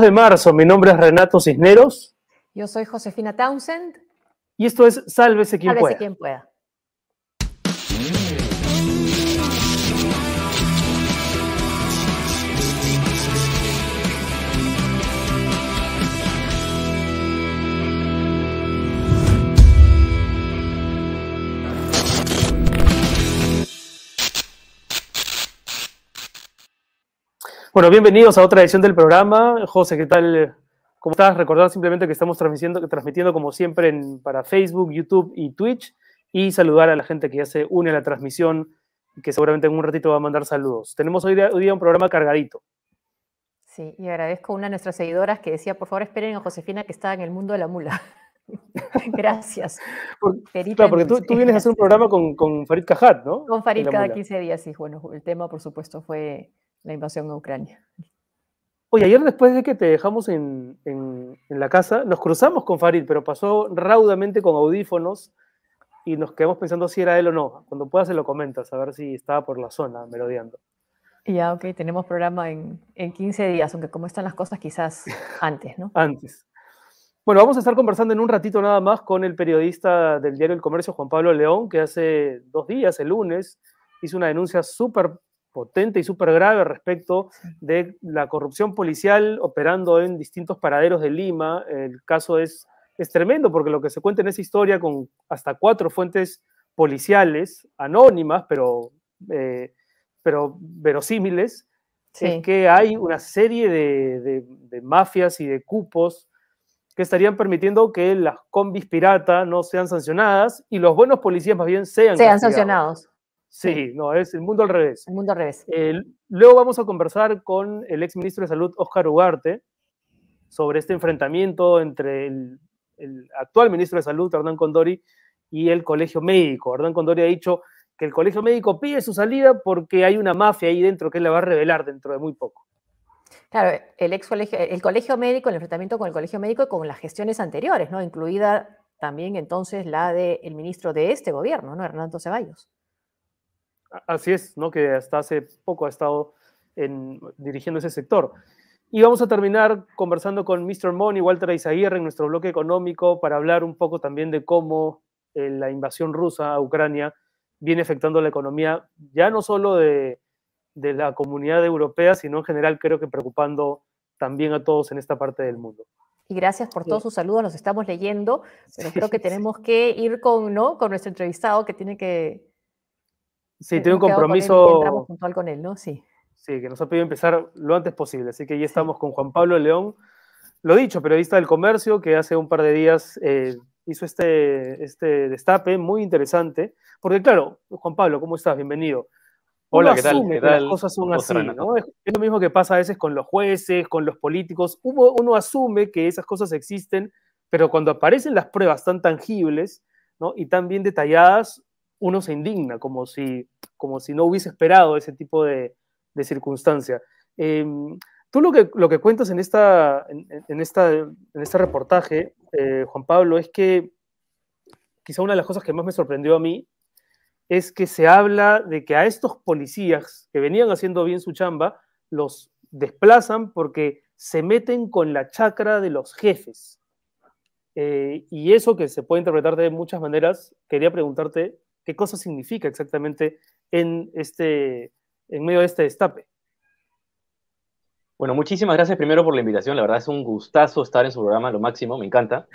de marzo, mi nombre es Renato Cisneros. Yo soy Josefina Townsend. Y esto es Sálvese quien Sálvese pueda. quien pueda. Bueno, bienvenidos a otra edición del programa. José, ¿qué tal? ¿Cómo estás? Recordar simplemente que estamos transmitiendo, transmitiendo como siempre en, para Facebook, YouTube y Twitch. Y saludar a la gente que ya se une a la transmisión y que seguramente en un ratito va a mandar saludos. Tenemos hoy día, hoy día un programa cargadito. Sí, y agradezco a una de nuestras seguidoras que decía, por favor, esperen a Josefina que está en el mundo de la mula. Gracias. Por- claro, porque tú, tú vienes a hacer un programa con, con Farid Cajat, ¿no? Con Farid cada mula. 15 días, y bueno, el tema, por supuesto, fue la invasión a Ucrania. Oye, ayer después de que te dejamos en, en- en la casa, nos cruzamos con Farid, pero pasó raudamente con audífonos y nos quedamos pensando si era él o no. Cuando puedas se lo comentas, a ver si estaba por la zona merodeando. Ya, ok, tenemos programa en, en 15 días, aunque como están las cosas, quizás antes, ¿no? Antes. Bueno, vamos a estar conversando en un ratito nada más con el periodista del diario El Comercio, Juan Pablo León, que hace dos días, el lunes, hizo una denuncia súper potente y súper grave respecto de la corrupción policial operando en distintos paraderos de Lima. El caso es, es tremendo porque lo que se cuenta en esa historia con hasta cuatro fuentes policiales, anónimas, pero, eh, pero verosímiles, Sí. es que hay una serie de, de- de mafias y de cupos que estarían permitiendo que las combis pirata no sean sancionadas y los buenos policías más bien sean Sean sancionados. Sí, no, es el mundo al revés. El mundo al revés. Eh, luego vamos a conversar con el ex ministro de Salud, Óscar Ugarte, sobre este enfrentamiento entre el, el actual ministro de Salud, Hernán Condori, y el colegio médico. Hernán Condori ha dicho que el colegio médico pide su salida porque hay una mafia ahí dentro que él la va a revelar dentro de muy poco. Claro, el ex colegio, el colegio médico, el enfrentamiento con el colegio médico y con las gestiones anteriores, ¿no? Incluida también entonces la del ministro de este gobierno, ¿no? Hernando Ceballos. Así es, ¿no? Que hasta hace poco ha estado en- dirigiendo ese sector. Y vamos a terminar conversando con Mr. Money, Walter Aizaguirre, en nuestro bloque económico, para hablar un poco también de cómo eh, la invasión rusa a Ucrania viene afectando la economía, ya no solo de, de la comunidad europea, sino en general creo que preocupando también a todos en esta parte del mundo. Y gracias por todos sus saludos, los estamos leyendo, pero creo que tenemos que ir con, ¿no? Con nuestro entrevistado que tiene que... Sí, tiene un quedado con él y compromiso. entramos puntual con él, ¿no? Sí. Sí, que nos ha pedido empezar lo antes posible. Así que ya estamos con Juan Pablo León, lo dicho, periodista del comercio, que hace un par de días eh, hizo este, este destape muy interesante. Porque, claro, Juan Pablo, ¿cómo estás? Bienvenido. Hola, Uno ¿qué tal? ¿Qué que las tal, cosas son así? ¿no? Es, es lo mismo que pasa a veces con los jueces, con los políticos. Uno, uno asume que esas cosas existen, pero cuando aparecen las pruebas tan tangibles ¿no? y tan bien detalladas, uno se indigna, como si, como si no hubiese esperado ese tipo de, de circunstancia. Eh, tú lo que, lo que cuentas en, esta, en esta, en este reportaje, eh, Juan Pablo, es que quizá una de las cosas que más me sorprendió a mí es que se habla de que a estos policías que venían haciendo bien su chamba, los desplazan porque se meten con la chacra de los jefes. Eh, y eso que se puede interpretar de muchas maneras, quería preguntarte qué cosa significa exactamente en, este, en medio de este destape. Bueno, muchísimas gracias primero por la invitación. La verdad es un gustazo estar en su programa, lo máximo, me encanta.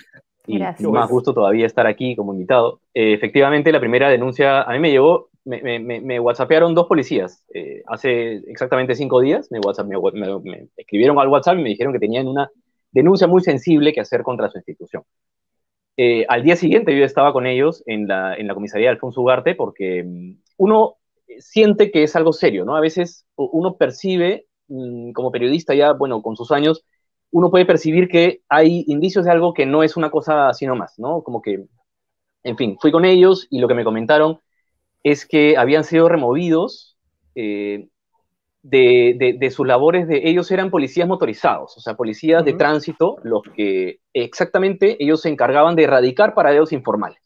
Y Gracias. más gusto todavía estar aquí como invitado. Eh, efectivamente, la primera denuncia a mí me llegó, me, me, me, me whatsappearon dos policías eh, hace exactamente cinco días. Me, WhatsApp, me, me- me escribieron al WhatsApp y me dijeron que tenían una denuncia muy sensible que hacer contra su institución. Eh, al día siguiente yo estaba con ellos en la, en la comisaría de Alfonso Ugarte porque mm, uno siente que es algo serio, ¿no? A veces uno percibe, mm, como periodista ya, bueno, con sus años, uno puede percibir que hay indicios de algo que no es una cosa así nomás, ¿no? Como que, en fin, fui con ellos y lo que me comentaron es que habían sido removidos eh, de, de, de sus labores de, ellos eran policías motorizados, o sea, policías de tránsito, los que exactamente ellos se encargaban de erradicar paraderos informales.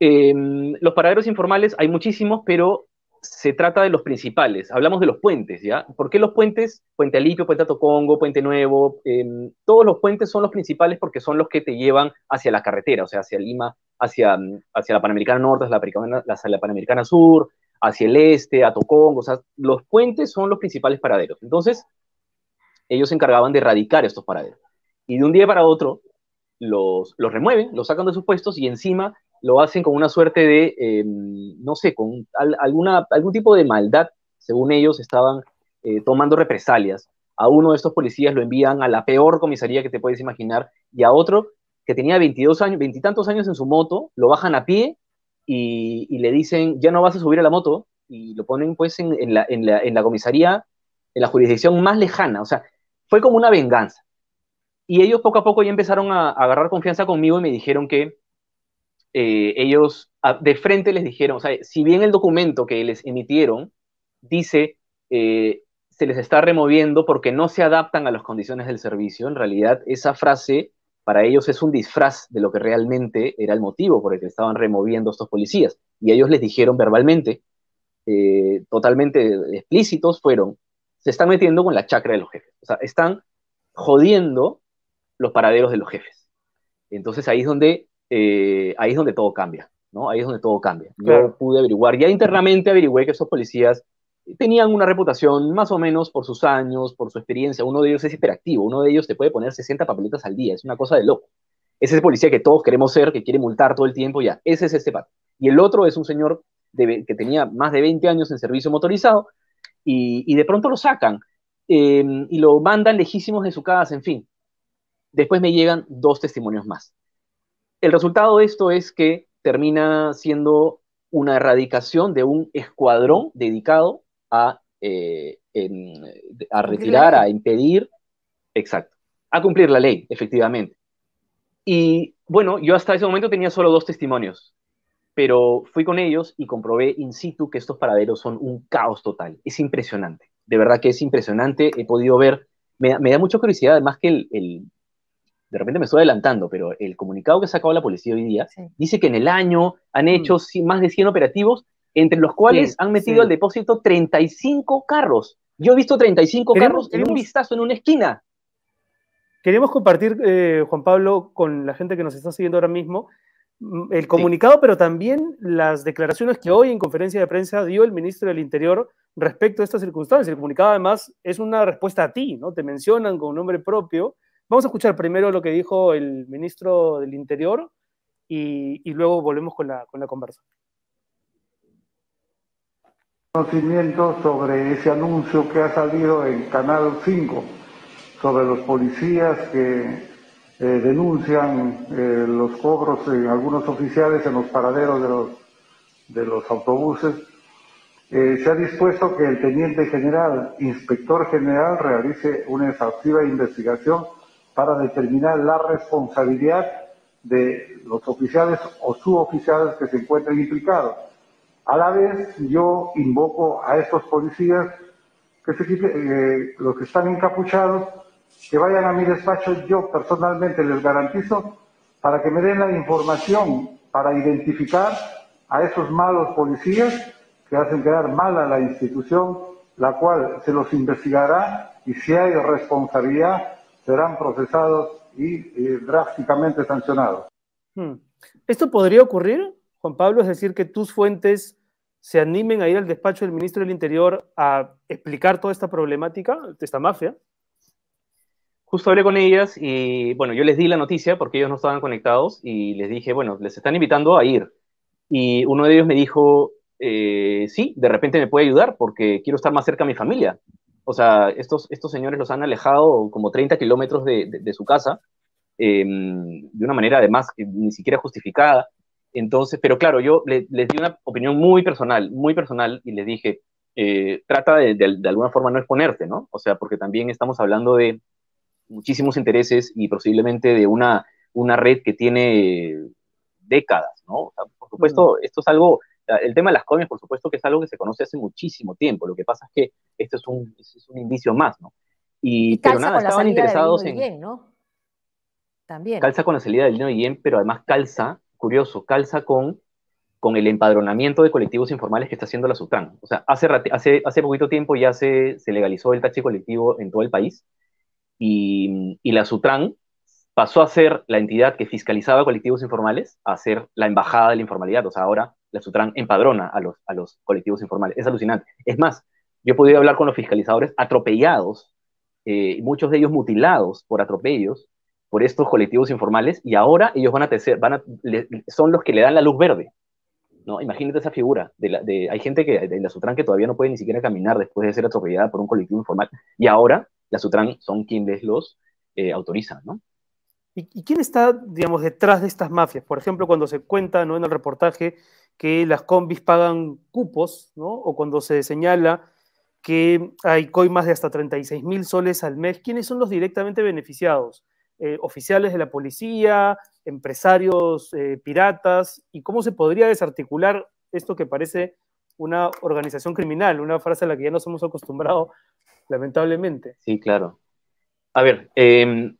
Eh, los paraderos informales hay muchísimos, pero se trata de los principales. Hablamos de los puentes, ¿ya? ¿Por qué los puentes? Puente Alipio, Puente Atocongo, Puente Nuevo, em, todos los puentes son los principales porque son los que te llevan hacia la carretera, o sea, hacia Lima, hacia, hacia la Panamericana Norte, hacia la, Panamericana Sur, hacia el este, a Tocongo, o sea, los puentes son los principales paraderos. Entonces, ellos se encargaban de erradicar estos paraderos. Y de un día para otro, los, los remueven, los sacan de sus puestos y encima lo hacen con una suerte de, em, no sé, con alguna, algún tipo de maldad, según ellos estaban eh, tomando represalias. A uno de estos policías lo envían a la peor comisaría que te puedes imaginar y a otro que tenía 22 años, veintitantos años en su moto, lo bajan a pie y, le dicen, ya no vas a subir a la moto, y lo ponen pues en, la, en, la, en la comisaría, en la jurisdicción más lejana. O sea, fue como una venganza. Y ellos poco a poco ya empezaron a, agarrar confianza conmigo y me dijeron que eh, ellos de frente les dijeron, o sea, si bien el documento que les emitieron dice eh, se les está removiendo porque no se adaptan a las condiciones del servicio, en realidad esa frase para ellos es un disfraz de lo que realmente era el motivo por el que estaban removiendo estos policías. Y ellos les dijeron verbalmente, eh, totalmente explícitos, fueron, se están metiendo con la chacra de los jefes. O sea, están jodiendo los paraderos de los jefes. Entonces ahí es donde, eh, ahí es donde todo cambia, ¿no? Ahí es donde todo cambia. Yo pude averiguar, ya internamente averigüé que esos policías tenían una reputación más o menos por sus años, por su experiencia. Uno de ellos es hiperactivo, uno de ellos te puede poner 60 papeletas al día, es una cosa de loco. Ese es el policía que todos queremos ser, que quiere multar todo el tiempo, ya, ese es este pato. Y el otro es un señor que tenía más de 20 años en servicio motorizado y, de pronto lo sacan em, y lo mandan lejísimos de su casa, en fin. Después me llegan dos testimonios más. El resultado de esto es que termina siendo una erradicación de un escuadrón dedicado a, eh, a retirar, a impedir, exacto, a cumplir la ley, efectivamente. Y bueno, yo hasta ese momento tenía solo dos testimonios, pero fui con ellos y comprobé in situ que estos paraderos son un caos total. Es impresionante, de verdad que es impresionante. He podido ver, me, da mucha curiosidad, además que el, de repente me estoy adelantando, pero el comunicado que ha sacado la policía hoy día dice que en el año han hecho mm. más de 100 operativos entre los cuales han metido al depósito 35 carros. Yo he visto 35 carros en un vistazo en una esquina. Queremos compartir, eh, Juan Pablo, con la gente que nos está siguiendo ahora mismo, mm, el comunicado, pero también las declaraciones que hoy en conferencia de prensa dio el ministro del Interior respecto a estas circunstancias. El comunicado además es una respuesta a ti, ¿no? Te mencionan con nombre propio. Vamos a escuchar primero lo que dijo el ministro del Interior y, luego volvemos con la, con la conversa conocimiento sobre ese anuncio que ha salido en Canal 5 sobre los policías que eh, denuncian eh, los cobros en algunos oficiales en los paraderos de los, autobuses. Eh, se ha dispuesto que el teniente general, inspector general, realice una exhaustiva investigación para determinar la responsabilidad de los oficiales o suboficiales que se encuentren implicados a la vez, yo invoco a estos policías, que se, eh, los que están encapuchados, que vayan a mi despacho, yo personalmente les garantizo, para que me den la información para identificar a esos malos policías que hacen quedar mal a la institución, la cual se los investigará y si hay responsabilidad serán procesados y, drásticamente sancionados. Hmm. ¿Esto podría ocurrir? Juan Pablo, es decir, que tus fuentes se animen a ir al despacho del ministro del Interior a explicar toda esta problemática esta mafia? Justo hablé con ellas y, bueno, yo les di la noticia porque ellos no estaban conectados y les dije, bueno, les están invitando a ir. Y uno de ellos me dijo, eh, sí, de repente me puede ayudar porque quiero estar más cerca a mi familia. O sea, estos, estos señores los han alejado como 30 kilómetros de, su casa, em, de una manera además ni siquiera justificada. Entonces, pero claro, yo les, di una opinión muy personal, muy personal, y les dije, eh, trata de, de, alguna forma no exponerte, ¿no? O sea, porque también estamos hablando de muchísimos intereses y posiblemente de una, una red que tiene décadas, ¿no? O sea, por supuesto, esto es algo, el tema de las comias, por supuesto que es algo que se conoce hace muchísimo tiempo, lo que pasa es que esto es un, es un indicio más, ¿no? Y, pero nada, estaban interesados en... ¿no? También. Calza con la salida del Lino Guillén, pero además calza curioso, calza con, con el empadronamiento de colectivos informales que está haciendo la Sutran. O sea, hace, hace, hace poquito tiempo ya se, se legalizó el taxi colectivo en todo el país y, y la Sutran pasó a ser la entidad que fiscalizaba colectivos informales a ser la embajada de la informalidad. O sea, ahora la Sutran empadrona a los, a los colectivos informales. Es alucinante. Es más, yo he podido hablar con los fiscalizadores atropellados, eh, muchos de ellos mutilados por atropellos, por estos colectivos informales, y ahora ellos van a, tecer, van a son los que le dan la luz verde ¿no? Imagínate esa figura. De hay gente que, de la Sutran que todavía no puede ni siquiera caminar después de ser atropellada por un colectivo informal. Y ahora la Sutran son quienes los eh, autorizan, ¿no? ¿Y, quién está, digamos, detrás de estas mafias? Por ejemplo, cuando se cuenta ¿no? en el reportaje que las combis pagan cupos, ¿no? O cuando se señala que hay coimas de hasta 36 mil soles al mes, ¿quiénes son los directamente beneficiados? Eh, oficiales de la policía, empresarios eh, piratas, y cómo se podría desarticular esto que parece una organización criminal, una frase a la que ya nos hemos acostumbrado, lamentablemente. Sí, claro. A ver, em,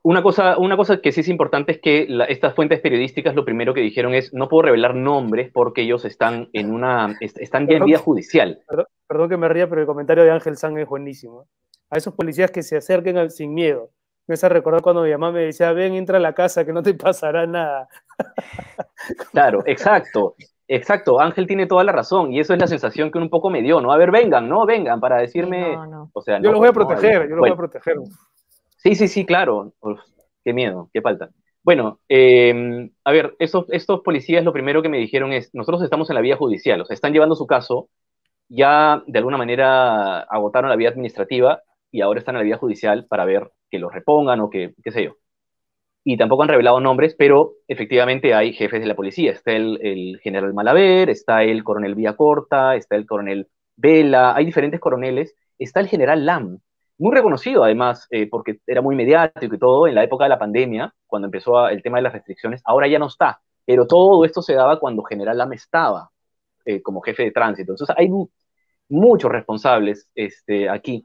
una, cosa, una cosa que sí es importante es que estas fuentes periodísticas lo primero que dijeron es no puedo revelar nombres porque ellos están en una están ya en vía judicial. Perdón, que me ría, pero el comentario de Ángel Sang es buenísimo. A esos policías que se acerquen sin miedo me hace recordar cuando mi mamá me decía, ven, entra a la casa, que no te pasará nada. Claro, exacto, exacto. Ángel tiene toda la razón y eso es la sensación que un poco me dio, ¿no? A ver, vengan, ¿no? Vengan para decirme... O sea, yo los voy a proteger, yo los voy a proteger. Sí, sí, sí, claro. qué miedo, qué falta. Bueno, em, a ver, estos, estos policías lo primero que me dijeron es, nosotros estamos en la vía judicial, o sea, están llevando su caso, ya de alguna manera agotaron la vía administrativa y ahora están en la vía judicial para ver que los repongan o que, qué sé yo. Y tampoco han revelado nombres, pero efectivamente hay jefes de la policía. Está el, general Malaver, está el coronel Villacorta, está el coronel Vela, hay diferentes coroneles. Está el general Lam, muy reconocido además, eh, porque era muy mediático y todo en la época de la pandemia, cuando empezó el tema de las restricciones. Ahora ya no está, pero todo esto se daba cuando general Lam estaba eh, como jefe de tránsito. Entonces hay muchos responsables este, aquí.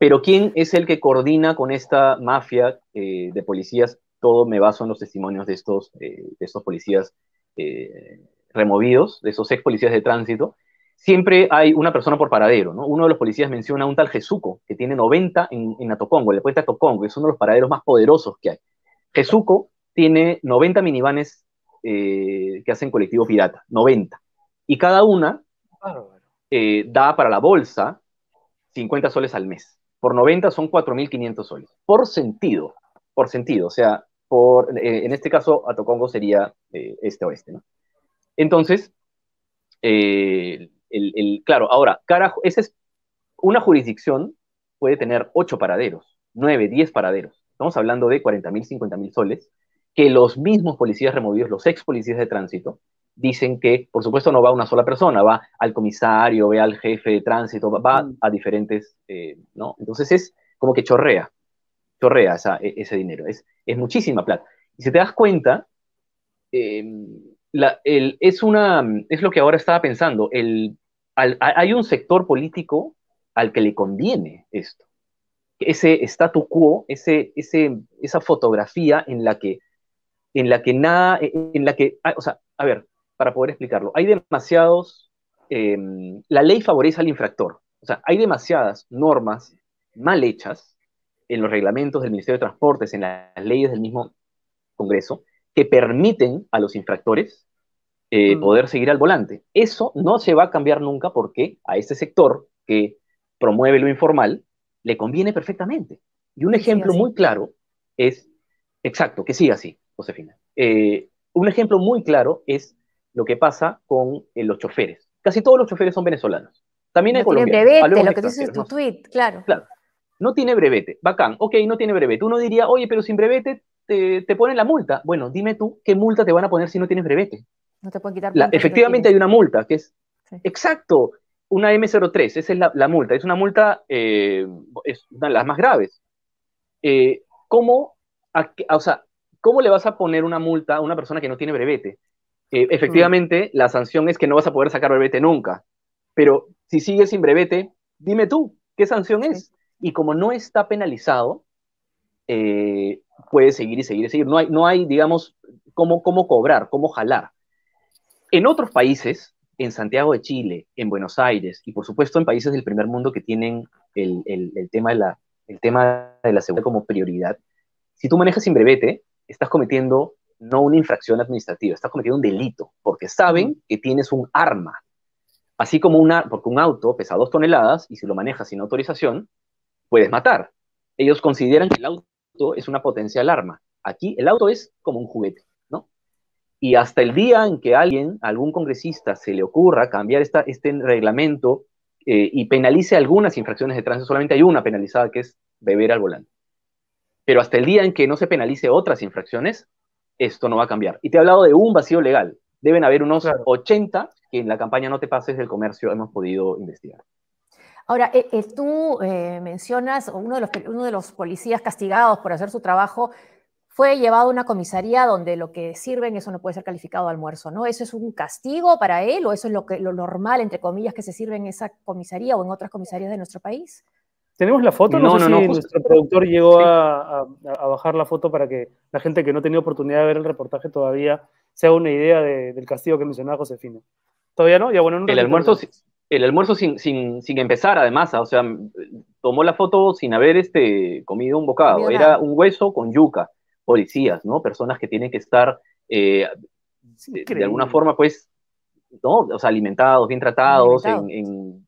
Pero ¿quién es el que coordina con esta mafia eh, de policías? Todo me baso en los testimonios de estos, eh, de estos policías eh, removidos, de esos ex policías de tránsito. Siempre hay una persona por paradero, ¿no? Uno de los policías menciona a un tal Jesuco, que tiene 90 en, en Atocongo, le puente Atocongo, que es uno de los paraderos más poderosos que hay. Jesuco tiene 90 minivanes que hacen colectivo pirata, 90. Y cada una da para la bolsa 50 soles al mes por 90 son 4.500 soles. Por sentido, por sentido, o sea, eh, en este caso Atocongo sería eh, este-oeste, ¿no? Entonces, eh, claro, ahora, esa es una jurisdicción puede tener 8 paraderos, 9, 10 paraderos. Estamos hablando de 40.000, 50.000 soles, que los mismos policías removidos, los ex policías de tránsito, dicen que, por supuesto, no va una sola persona, va al comisario, ve al jefe de tránsito, va mm. a diferentes, eh, ¿no? Entonces es como que chorrea, chorrea e, ese dinero, es, es muchísima plata. Y si te das cuenta, em, es, una, es lo que ahora estaba pensando, el, hay un sector político al que le conviene esto, ese statu quo, ese, ese, esa fotografía en la que en la que nada, en la que, ah, o sea, a ver, para poder explicarlo. Hay demasiados, em, la ley favorece al infractor, o sea, hay demasiadas normas mal hechas en los reglamentos del Ministerio de Transportes, en las leyes del mismo Congreso, que permiten a los infractores eh, mm. poder seguir al volante. Eso no se va a cambiar nunca porque a este sector que promueve lo informal le conviene perfectamente. Y un ejemplo muy claro es, exacto, que siga así, Josefina. Eh, un ejemplo muy claro es lo que pasa con eh, los choferes. Casi todos los choferes son venezolanos. También hay colombianos. Tiene brevete, lo que dices tu tweet, claro. Claro. No tiene brevete. Bacán. Ok, no tiene brevete. Uno diría, oye, pero sin brevete te, te, ponen la multa. Bueno, dime tú, ¿qué multa te van a poner si no tienes brevete? No te pueden quitar. efectivamente hay una multa, que es, exacto, una M03, esa es la, multa. Es una multa, eh, es una de las más graves. Eh, ¿cómo, o sea, ¿Cómo le vas a poner una multa a una persona que no tiene brevete? Eh, efectivamente, la sanción es que no vas a poder sacar brevete nunca. Pero si sigues sin brevete, dime tú, ¿qué sanción es? Y como no está penalizado, eh, puedes seguir y seguir y seguir. No hay, no hay digamos, cómo, cómo cobrar, cómo jalar. En otros países, en Santiago de Chile, en Buenos Aires y por supuesto en países del primer mundo que tienen el, tema, de la, el tema de la seguridad como prioridad, si tú manejas sin brevete, estás cometiendo no una infracción administrativa, estás cometiendo un delito, porque saben que tienes un arma. Así como una, porque un auto pesa dos toneladas y si lo manejas sin autorización, puedes matar. Ellos consideran que el auto es una potencial arma. Aquí el auto es como un juguete. Y hasta el día en que alguien, algún congresista, se le ocurra cambiar esta, este reglamento eh, y penalice algunas infracciones de tránsito, solamente hay una penalizada que es beber al volante. Pero hasta el día en que no se penalice otras infracciones, esto no va a cambiar. Y te he hablado de un vacío legal. Deben haber unos 80 que en la campaña No te pases del comercio hemos podido investigar. Ahora, eh, eh, tú mencionas, uno de, los, uno de los policías castigados por hacer su trabajo fue llevado a una comisaría donde lo que sirven, eso no puede ser calificado de almuerzo, ¿no? ¿Eso es un castigo para él o eso es lo, que, lo normal, entre comillas, que se sirve en esa comisaría o en otras comisarías de nuestro país? ¿Tenemos la foto? No, no, no, nuestro productor llegó a, bajar la foto para que la gente que no tenía oportunidad de ver el reportaje todavía se haga una idea del castigo que mencionaba Josefina. ¿Todavía no? Ya, bueno, el almuerzo, el almuerzo sin, sin, sin, empezar, además, o sea, tomó la foto sin haber este, comido un bocado. Era un hueso con yuca policías, ¿no? Personas que tienen que estar eh, de, alguna forma, pues, ¿no? O sea, alimentados, bien tratados, en,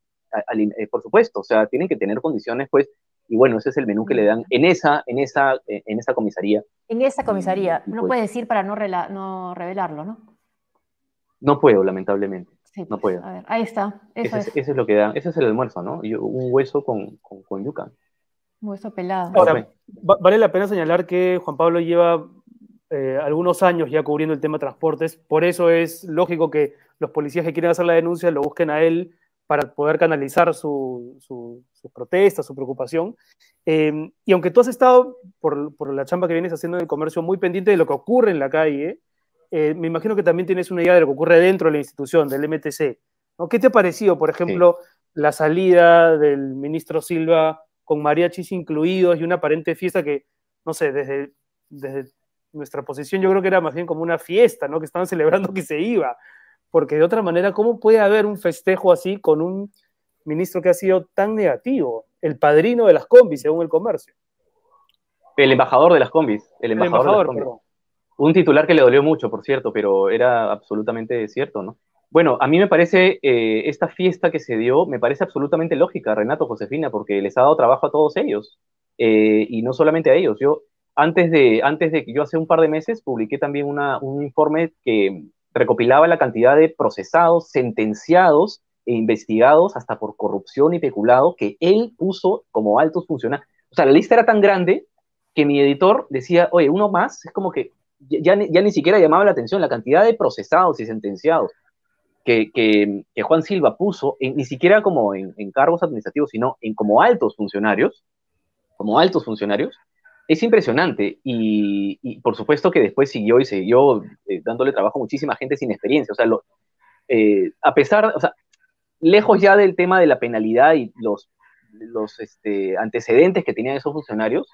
por supuesto, o sea, tienen que tener condiciones, pues, y bueno, ese es el menú que le dan en esa, en esa, en esa comisaría. En esa comisaría, no pues puede decir para no, no revelarlo, ¿no? No puedo, lamentablemente. no pues, puedo. A ver, ahí está. Eso ese, es. lo que dan, ese es el almuerzo, ¿no? un hueso con, con, con yuca. Hueso pelado. Ahora, vale la pena señalar que Juan Pablo lleva eh, algunos años ya cubriendo el tema de transportes, por eso es lógico que los policías que quieren hacer la denuncia lo busquen a él para poder canalizar su, su, sus protestas, su preocupación. Em, y aunque tú has estado, por, por, la chamba que vienes haciendo en el comercio, muy pendiente de lo que ocurre en la calle, eh, me imagino que también tienes una idea de lo que ocurre dentro de la institución, del MTC. ¿no? ¿Qué te ha parecido, por ejemplo, la salida del ministro Silva con mariachis incluidos y una aparente fiesta que, no sé, desde, desde nuestra posición yo creo que era más bien como una fiesta, ¿no? Que estaban celebrando que se iba. Porque de otra manera, ¿cómo puede haber un festejo así con un ministro que ha sido tan negativo? El padrino de las combis, según el comercio. El embajador de las combis. El embajador, de las combis. Un titular que le dolió mucho, por cierto, pero era absolutamente cierto, ¿no? Bueno, a mí me parece, eh, esta fiesta que se dio, me parece absolutamente lógica, Renato, Josefina, porque les ha dado trabajo a todos ellos, eh, y no solamente a ellos. Yo, antes de, antes de que yo hace un par de meses publiqué también un informe que recopilaba la cantidad de procesados, sentenciados e investigados hasta por corrupción y peculado que él puso como altos funcionarios. O sea, la lista era tan grande que mi editor decía, oye, uno más, es como que ya, ni siquiera llamaba la atención la cantidad de procesados y sentenciados que, Juan Silva puso, ni siquiera como en, cargos administrativos, sino como altos funcionarios, como altos funcionarios, es impresionante. Y, por supuesto que después siguió y siguió eh, dándole trabajo a muchísima gente sin experiencia. O sea, eh, a pesar, o sea, lejos ya del tema de la penalidad y los, los este, antecedentes que tenían esos funcionarios,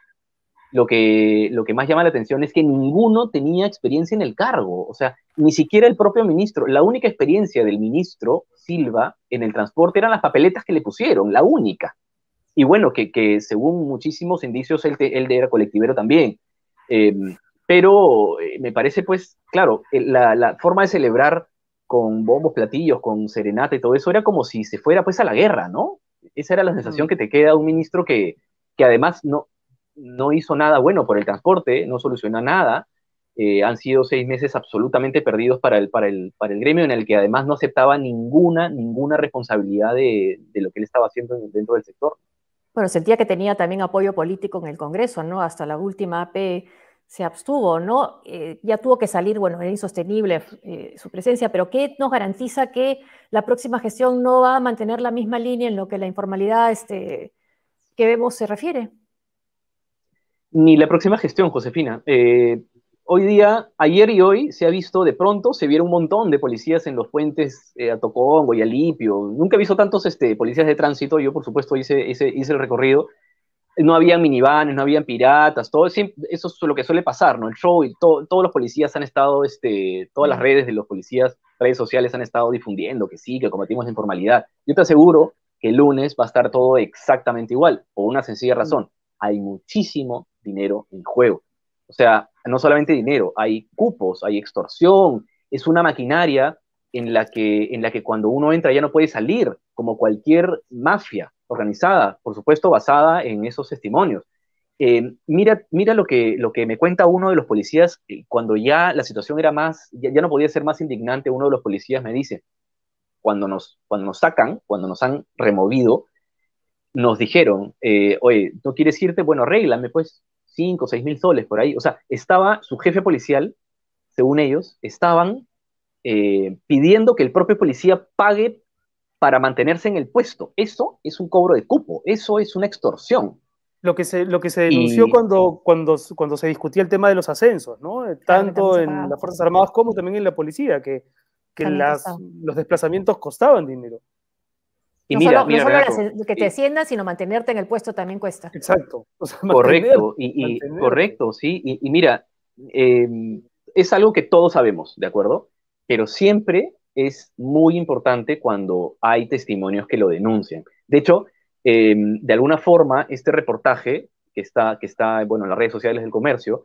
lo que, lo que más llama la atención es que ninguno tenía experiencia en el cargo, o sea, ni siquiera el propio ministro. La única experiencia del ministro Silva en el transporte eran las papeletas que le pusieron, la única. Y bueno, que, según muchísimos indicios él, él era colectivero también. Em, pero eh, me parece, pues, claro, la, la, forma de celebrar con bombos, platillos, con serenata y todo eso era como si se fuera pues a la guerra, ¿no? Esa era la sensación mm. que te queda de un ministro que, que además no, no hizo nada bueno por el transporte, no solucionó nada. Eh, han sido seis meses absolutamente perdidos para el, para, el, para el gremio, en el que además no aceptaba ninguna, ninguna responsabilidad de, lo que él estaba haciendo dentro del sector. Bueno, sentía que tenía también apoyo político en el Congreso, ¿no? Hasta la última AP se abstuvo, ¿no? Eh, ya tuvo que salir, bueno, era insostenible eh, su presencia, pero ¿qué nos garantiza que la próxima gestión no va a mantener la misma línea en lo que la informalidad este, que vemos se refiere? Ni la próxima gestión, Josefina. Eh, hoy día, ayer y hoy, se ha visto de pronto, se vieron un montón de policías en los puentes eh, a Tocongo y a Lipio. Nunca he visto tantos este, policías de tránsito. Yo, por supuesto, hice, hice, hice el recorrido. No había minivanes, no habían piratas, todo eso es lo que suele pasar, ¿no? El show y todos los policías han estado, este, todas las redes de los policías redes sociales han estado difundiendo que sí, que cometimos la informalidad. Yo te aseguro que el lunes va a estar todo exactamente igual, por una sencilla mm. razón. Hay muchísimo dinero en juego. O sea, no solamente dinero, hay cupos, hay extorsión, es una maquinaria en la que, en la que cuando uno entra ya no puede salir, como cualquier mafia organizada, por supuesto basada en esos testimonios. Eh, mira, mira lo que, lo que me cuenta uno de los policías, eh, cuando ya la situación era más, ya, no podía ser más indignante, uno de los policías me dice, cuando nos, cuando nos sacan, cuando nos han removido, nos dijeron, eh, oye, ¿no quieres irte? Bueno, arréglame pues 5 o 6 mil soles por ahí. O sea, estaba su jefe policial, según ellos, estaban pidiendo que el propio policía pague para mantenerse en el puesto. Eso es un cobro de cupo, eso es una extorsión. Lo que se, lo que se denunció cuando, cuando, cuando se discutía el tema de los ascensos, ¿no? Tanto en las Fuerzas Armadas como también en la policía, que, que las, los desplazamientos costaban dinero. Y no mira, solo, no solo que te asciendan, sino mantenerte en el puesto también cuesta. Exacto. correcto, y, correcto, sí. Y, mira, em, es algo que todos sabemos, ¿de acuerdo? Pero siempre es muy importante cuando hay testimonios que lo denuncian. De hecho, Em, de alguna forma, este reportaje que está, que está bueno, en las redes sociales del comercio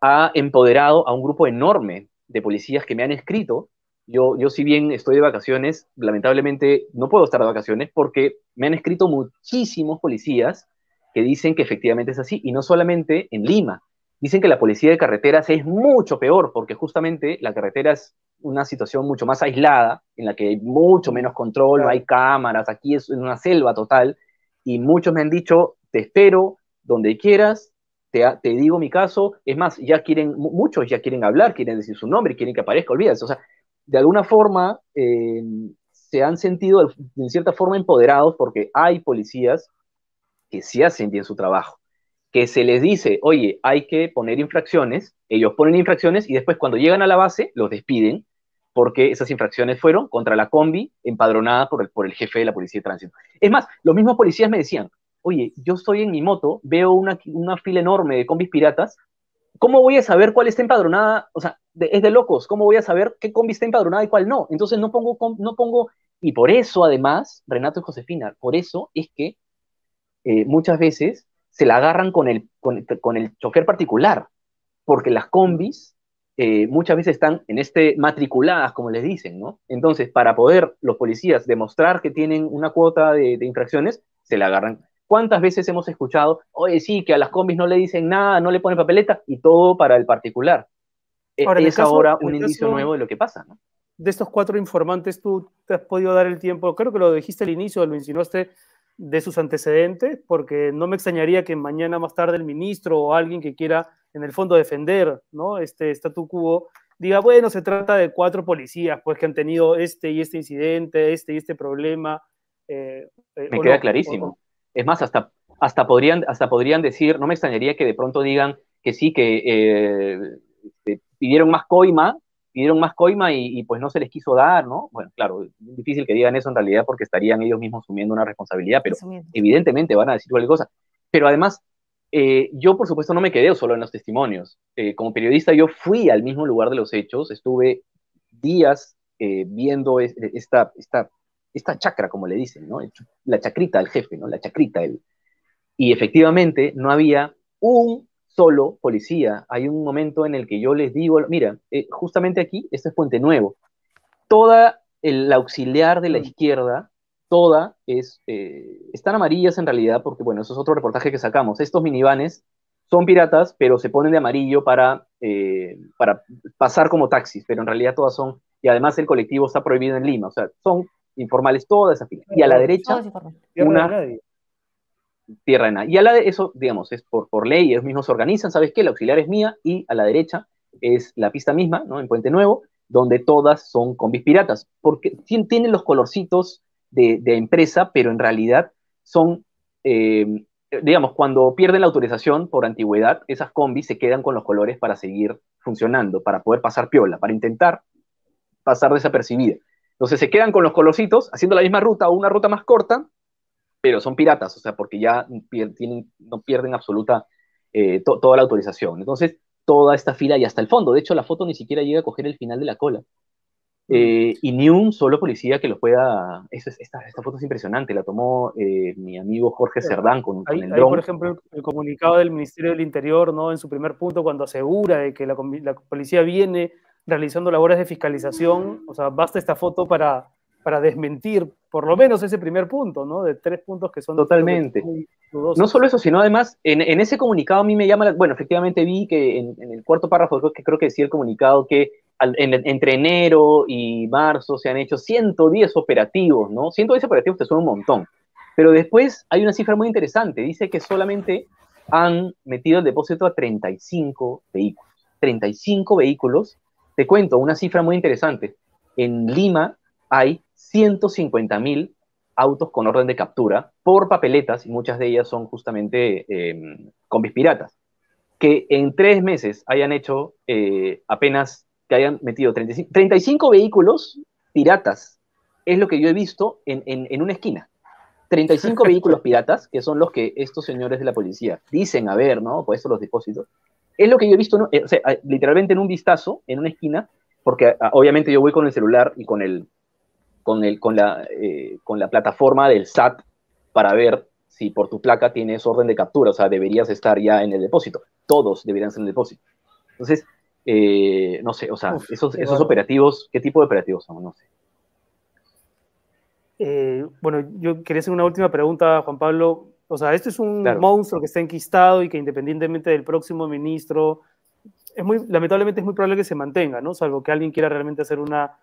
ha empoderado a un grupo enorme de policías que me han escrito. Yo, yo si bien estoy de vacaciones, lamentablemente no puedo estar de vacaciones porque me han escrito muchísimos policías que dicen que efectivamente es así, y no solamente en Lima. Dicen que la policía de carreteras es mucho peor, porque justamente la carretera es una situación mucho más aislada, en la que hay mucho menos control, no hay cámaras, aquí es una selva total, y muchos me han dicho, te espero donde quieras, te, te, digo mi caso, es más, ya quieren, muchos ya quieren hablar, quieren decir su nombre, quieren que aparezca, olvídate, o sea, de alguna forma eh, se han sentido en cierta forma empoderados porque hay policías que sí hacen bien su trajo, que se les dice, oye, hay que poner infracciones, ellos ponen infracciones y después cuando llegan a la base los despiden porque esas infracciones fueron contra la combi empadronada por el, por el jefe de la policía de tránsito. Es más, los mismos policías me decían, oye, yo estoy en mi moto, veo una, una fila enorme de combis piratas, ¿cómo voy a saber cuál está empadronada? O sea, es de locos, ¿cómo voy a saber qué combi está empadronada y cuál no? Entonces no pongo, no pongo, y por eso además, Renato y Josefina, por eso es que eh, muchas veces se la agarran con el, con, el chofer particular, porque las combis eh, muchas veces están en este matriculadas, como les dicen, ¿no? Entonces, para poder los policías demostrar que tienen una cuota de, infracciones, se la agarran. ¿Cuántas veces hemos escuchado, oye, sí, que a las combis no le dicen nada, no le ponen papeleta y todo para el particular? E, es ahora un indicio nuevo de lo que pasa, ¿no? De estos cuatro informantes, tú te has podido dar el tiempo, creo que lo dijiste al inicio, lo insinuaste, de sus antecedentes, porque no me extrañaría que mañana más tarde el ministro o alguien que quiera en el fondo defender ¿no? este statu quo diga, bueno, se trata de cuatro policías pues que han tenido este y este incidente, este y este problema. Eh, eh, me queda clarísimo. Es más, hasta, hasta, podrían, hasta podrían decir, no me extrañaría que de pronto digan que sí, que eh, este, pidieron más coima pidieron más coima y, pues no se les quiso dar, ¿no? Bueno, claro, es difícil que digan eso en realidad porque estarían ellos mismos asumiendo una responsabilidad, pero evidentemente van a decir cualquier cosa. Pero además, eh, yo por supuesto no me quedé solo en los testimonios. Eh, como periodista yo fui al mismo lugar de los hechos, estuve días viendo esta, esta, esta chacra, como le dicen, ¿no? La chacrita del jefe, ¿no? La chacrita. El... Y efectivamente no había un solo policía. Hay un momento en el que yo les digo, mira, eh, justamente aquí, este es Puente Nuevo, toda el auxiliar de la mm. izquierda, toda es, eh, están amarillas en realidad, porque bueno, eso es otro reportaje que sacamos. Estos minivanes son piratas, pero se ponen de amarillo para, eh, para pasar como taxis, pero en realidad todas son, y además el colectivo está prohibido en Lima, o sea, son informales toda esa fila. Y a la derecha, una, tierra de nada. Y a la de eso, digamos, es por, por ley, ellos mismos se organizan, ¿sabes qué? La auxiliar es mía y a la derecha es la pista misma, ¿no? En Puente Nuevo, donde todas son combis piratas, porque tienen los colorcitos de, empresa, pero en realidad son, eh, digamos, cuando pierden la autorización por antigüedad, esas combis se quedan con los colores para seguir funcionando, para poder pasar piola, para intentar pasar desapercibida. Entonces se quedan con los colorcitos, haciendo la misma ruta o una ruta más corta, pero son piratas, o sea, porque ya tienen, no pierden absoluta eh, toda la autorización. Entonces, toda esta fila y hasta el fondo. De hecho, la foto ni siquiera llega a coger el final de la cola. eh, y ni un solo policía que lo pueda. esta, esta, foto es impresionante, la tomó eh, mi amigo Jorge Cerdán con, el drone. por ejemplo, el, comunicado del Ministerio del Interior, ¿no? En su primer punto, cuando asegura de que la, la, policía viene realizando labores de fiscalización, o sea, basta esta foto para, para desmentir por lo menos ese primer punto, ¿no? De tres puntos que son totalmente. no solo eso, sino además, en, en, ese comunicado a mí me llama, bueno, efectivamente vi que en, en el cuarto párrafo, que creo que decía el comunicado que entre enero y marzo se han hecho 110 operativos, ¿no? 110 operativos te son un montón. Pero después hay una cifra muy interesante. Dice que solamente han metido el depósito a 35 vehículos. 35 vehículos. Te cuento una cifra muy interesante. En Lima hay 150 mil autos con orden de captura por papeletas, y muchas de ellas son justamente eh, combis piratas, que en tres meses hayan hecho eh, apenas que hayan metido 35, 35 vehículos piratas. Es lo que yo he visto en, en, una esquina. 35 vehículos piratas, que son los que estos señores de la policía dicen haber, ¿no? Puesto los depósitos. Es lo que yo he visto, eh, o sea, literalmente en un vistazo, en una esquina, porque ah, obviamente yo voy con el celular y con, el, con, el, con, la, eh, con la plataforma del SAT para ver si por tu placa tienes orden de captura, o sea, deberías estar ya en el depósito. Todos deberían ser en el depósito. Entonces, eh, no sé, o sea, esos, esos operativos, ¿qué tipo de operativos son? No sé. Eh, bueno, yo quería hacer una última pregunta, Juan Pablo. O sea, este es un monstruo que está enquistado y que independientemente del próximo ministro, es muy, lamentablemente es muy probable que se mantenga, ¿no? Salvo que alguien quiera realmente hacer una,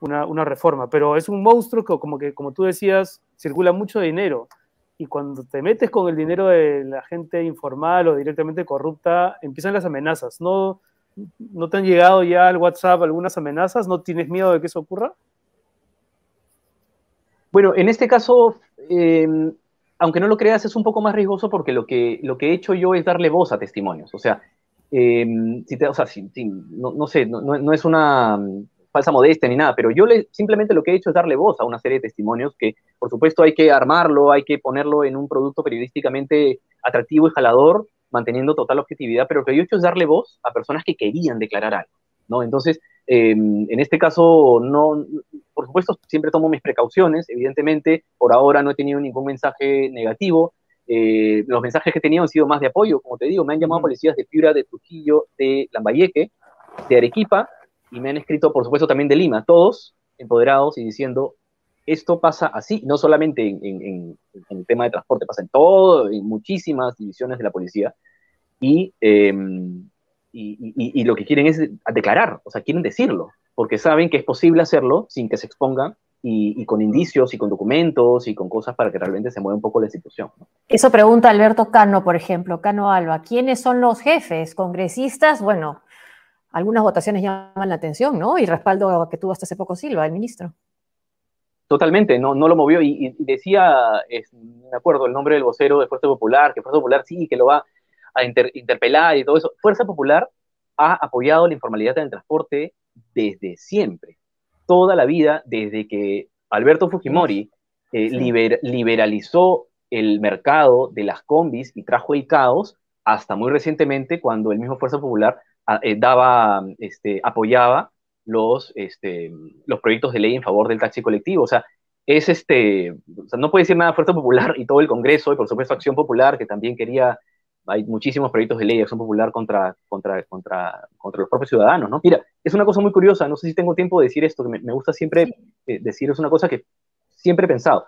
una, una reforma. Pero es un monstruo que, como, que, como tú decías, circula mucho dinero. Y cuando te metes con el dinero de la gente informal o directamente corrupta, empiezan las amenazas. No, ¿No te han llegado ya al WhatsApp algunas amenazas? ¿No tienes miedo de que eso ocurra? Bueno, en este caso, em, aunque no lo creas, es un poco más riesgoso porque lo que, lo que he hecho yo es darle voz a testimonios. O sea, em, si te, o sea no, sé, no, es una mm, falsa modestia ni nada, pero yo le, simplemente lo que he hecho es darle voz a una serie de testimonios que, por supuesto, hay que armarlo, hay que ponerlo en un producto periodísticamente atractivo y jalador, manteniendo total objetividad, pero lo que yo he hecho es darle voz a personas que querían declarar algo, ¿no? Entonces, em, en este caso, no, por supuesto, siempre tomo mis precauciones, evidentemente, por ahora no he tenido ningún mensaje negativo, eh, los mensajes que he tenido han sido más de apoyo, como te digo, me han llamado policías de Piura, de Trujillo, de Lambayeque, de Arequipa, y me han escrito, por supuesto, también de Lima, todos empoderados y diciendo, esto pasa así, no solamente en, el tema de transporte, pasa en todo, en muchísimas divisiones de la policía, em, y, y, lo que quieren es declarar, o sea, quieren decirlo, porque saben que es posible hacerlo sin que se expongan y, con indicios y con documentos y con cosas para que realmente se mueva un poco la institución. Eso pregunta Alberto Cano, por ejemplo, Cano Alba, ¿quiénes son los jefes? ¿Congresistas? Bueno, algunas votaciones llaman la atención, ¿no? Y respaldo que tuvo hasta hace poco Silva, el ministro. Totalmente, no, no lo movió y, decía, me acuerdo el nombre del vocero de Fuerza Popular, que Fuerza Popular sí, que lo va a interpelar y todo eso. Fuerza Popular ha apoyado la informalidad en el transporte desde siempre, toda la vida, desde que Alberto Fujimori eh, liberalizó el mercado de las combis y trajo el caos, hasta muy recientemente cuando el mismo Fuerza Popular ah, eh, daba, este, apoyaba los, este, los proyectos de ley en favor del taxi colectivo. O sea, es este, o sea, no puede decir nada Fuerza Popular y todo el Congreso, y por supuesto Acción Popular, que también quería, hay muchísimos proyectos de ley de Acción Popular contra, contra, contra, contra los propios ciudadanos, ¿no? Mira, es una cosa muy curiosa, no sé si tengo tiempo de decir esto, que me, gusta siempre eh, decir, es una cosa que siempre he pensado.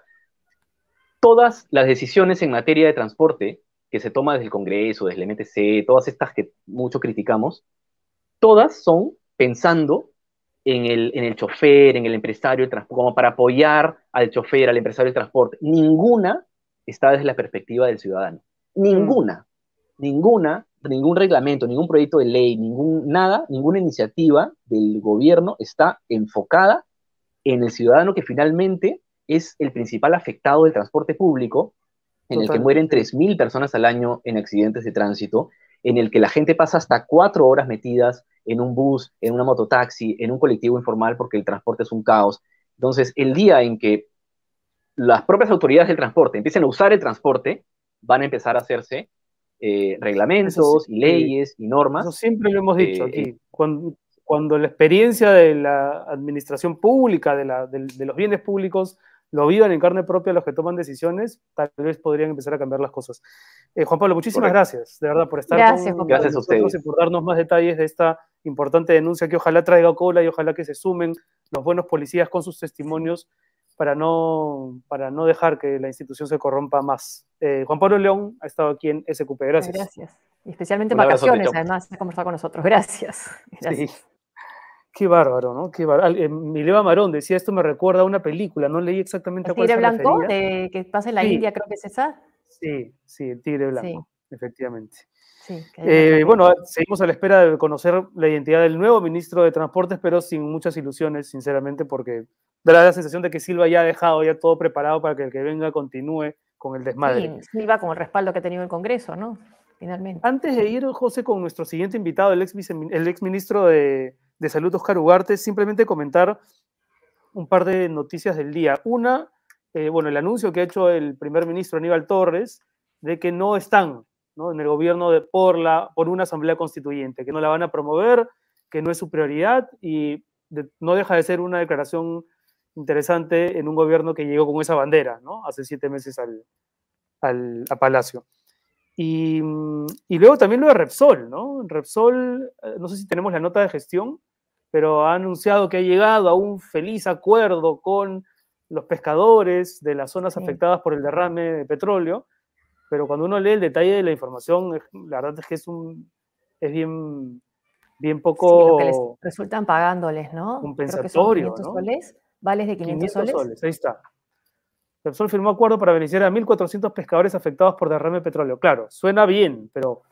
Todas las decisiones en materia de transporte que se toma desde el Congreso, desde el MTC, todas estas que mucho criticamos, todas son pensando en el, en el chofer, en el empresario del transporte, como para apoyar al chofer, al empresario del transporte. Ninguna está desde la perspectiva del ciudadano. Ninguna, ninguna, ningún reglamento, ningún proyecto de ley, ningún, nada, ninguna iniciativa del gobierno está enfocada en el ciudadano que finalmente es el principal afectado del transporte público, en el que mueren 3.000 personas al año en accidentes de tránsito, en el que la gente pasa hasta cuatro horas metidas en un bus, en una mototaxi, en un colectivo informal porque el transporte es un caos. Entonces, el día en que las propias autoridades del transporte empiecen a usar el transporte, van a empezar a hacerse eh, reglamentos y leyes y normas. Eso siempre lo hemos dicho eh, aquí. Cuando, cuando la experiencia de la administración pública, de, los bienes públicos, lo vivan en carne propia los que toman decisiones, tal vez podrían empezar a cambiar las cosas. Eh, Juan Pablo, muchísimas gracias, de verdad, por estar con, nosotros y por darnos más detalles de esta importante denuncia que ojalá traiga cola y ojalá que se sumen los buenos policías con sus testimonios para no, para no dejar que la institución se corrompa más. Eh, Juan Pablo León ha estado aquí en SQP. Gracias. Gracias. Y especialmente en vacaciones, además, ha conversado con nosotros. Gracias. Sí. Qué bárbaro, ¿no? Qué bárbaro. Eh, Mileva Marón decía, esto me recuerda a una película, no leí exactamente a cuál Tigre Blanco, de, que pasa en la India, creo que es esa. Sí, sí, el Tigre Blanco, efectivamente. Eh, bueno, seguimos a la espera de conocer la identidad del nuevo ministro de Transportes, pero sin muchas ilusiones, sinceramente, porque da la sensación de que Silva ya ha dejado ya todo preparado para que el que venga continúe con el desmadre. Sí, Silva con el respaldo que ha tenido el Congreso, ¿no? Finalmente. Antes de ir, José, con nuestro siguiente invitado, el ex, el ex ministro de, de Salud, Oscar Ugarte, simplemente comentar un par de noticias del día. Una, eh, bueno, el anuncio que ha hecho el primer ministro Aníbal Torres de que no están en el gobierno de, por, la, por una asamblea constituyente, que no la van a promover, que no es su prioridad y no deja de ser una declaración interesante en un gobierno que llegó con esa bandera, ¿no? Hace siete meses al, al a Palacio. Y, y, luego también lo de Repsol, ¿no? Repsol, eh, no sé si tenemos la nota de gestión, pero ha anunciado que ha llegado a un feliz acuerdo con los pescadores de las zonas afectadas por el derrame de petróleo pero cuando uno lee el detalle de la información, la verdad es que es un es bien, bien poco... Sí, resultan pagándoles, ¿no? Compensatorio, ¿no? soles, vales de 500, 500 soles. Ahí está. Repsol firmó acuerdo para beneficiar a 1.400 pescadores afectados por derrame de petróleo. Claro, suena bien, pero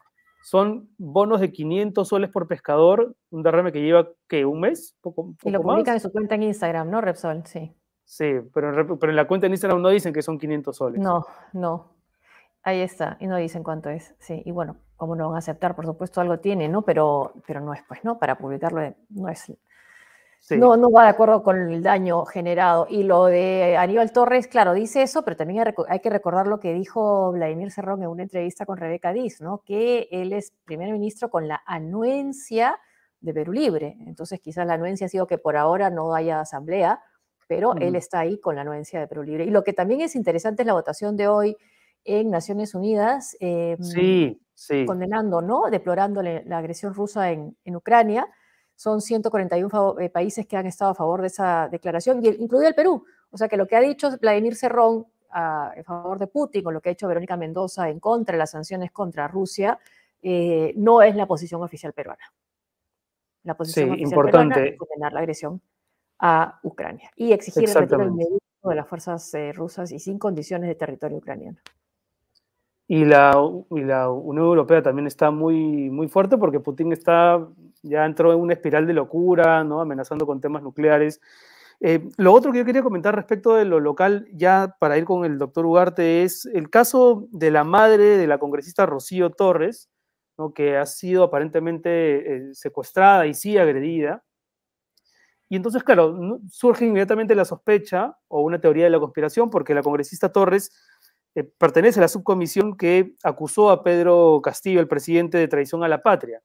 son bonos de 500 soles por pescador, un derrame que lleva, ¿qué? ¿Un mes? ¿Poco, y lo publican en su cuenta en Instagram, ¿no, Repsol? Sí. Sí, pero en, pero en la cuenta en Instagram no dicen que son 500 soles. No, no. Ahí está, y no dicen cuánto es, sí, y bueno, como no van a aceptar, por supuesto algo tiene, ¿no? Pero, pero no es, pues, ¿no? Para publicarlo eh, no es, no, no va de acuerdo con el daño generado. Y lo de Aníbal Torres, claro, dice eso, pero también hay que recordar lo que dijo Vladimir Cerrón en una entrevista con Rebeca Diz, ¿no? Que él es primer ministro con la anuencia de Perú Libre. Entonces, quizás la anuencia ha sido que por ahora no haya asamblea, pero él está ahí con la anuencia de Perú Libre. Y lo que también es interesante es la votación de hoy en Naciones Unidas, em, condenando, ¿no? Deplorando la agresión rusa en, Ucrania. Son 141 eh, países que han estado a favor de esa declaración, y incluido el Perú. O sea que lo que ha dicho Vladimir Cerrón a, favor de Putin, o lo que ha hecho Verónica Mendoza en contra de las sanciones contra Rusia, eh, no es la posición oficial peruana. La posición oficial importante. peruana es condenar la agresión a Ucrania y exigir el retiro de las fuerzas eh, rusas y sin condiciones de territorio ucraniano. Y la, Unión Europea también está muy, muy fuerte porque Putin está, ya entró en una espiral de locura, ¿no? amenazando con temas nucleares. Eh, lo otro que yo quería comentar respecto de lo local, ya para ir con el doctor Ugarte, es el caso de la madre de la congresista Rocío Torres, ¿no? que ha sido aparentemente eh, secuestrada y sí agredida. Y entonces, claro, surge inmediatamente la sospecha o una teoría de la conspiración porque la congresista Torres eh, pertenece a la subcomisión que acusó a Pedro Castillo, el presidente, de traición a la patria.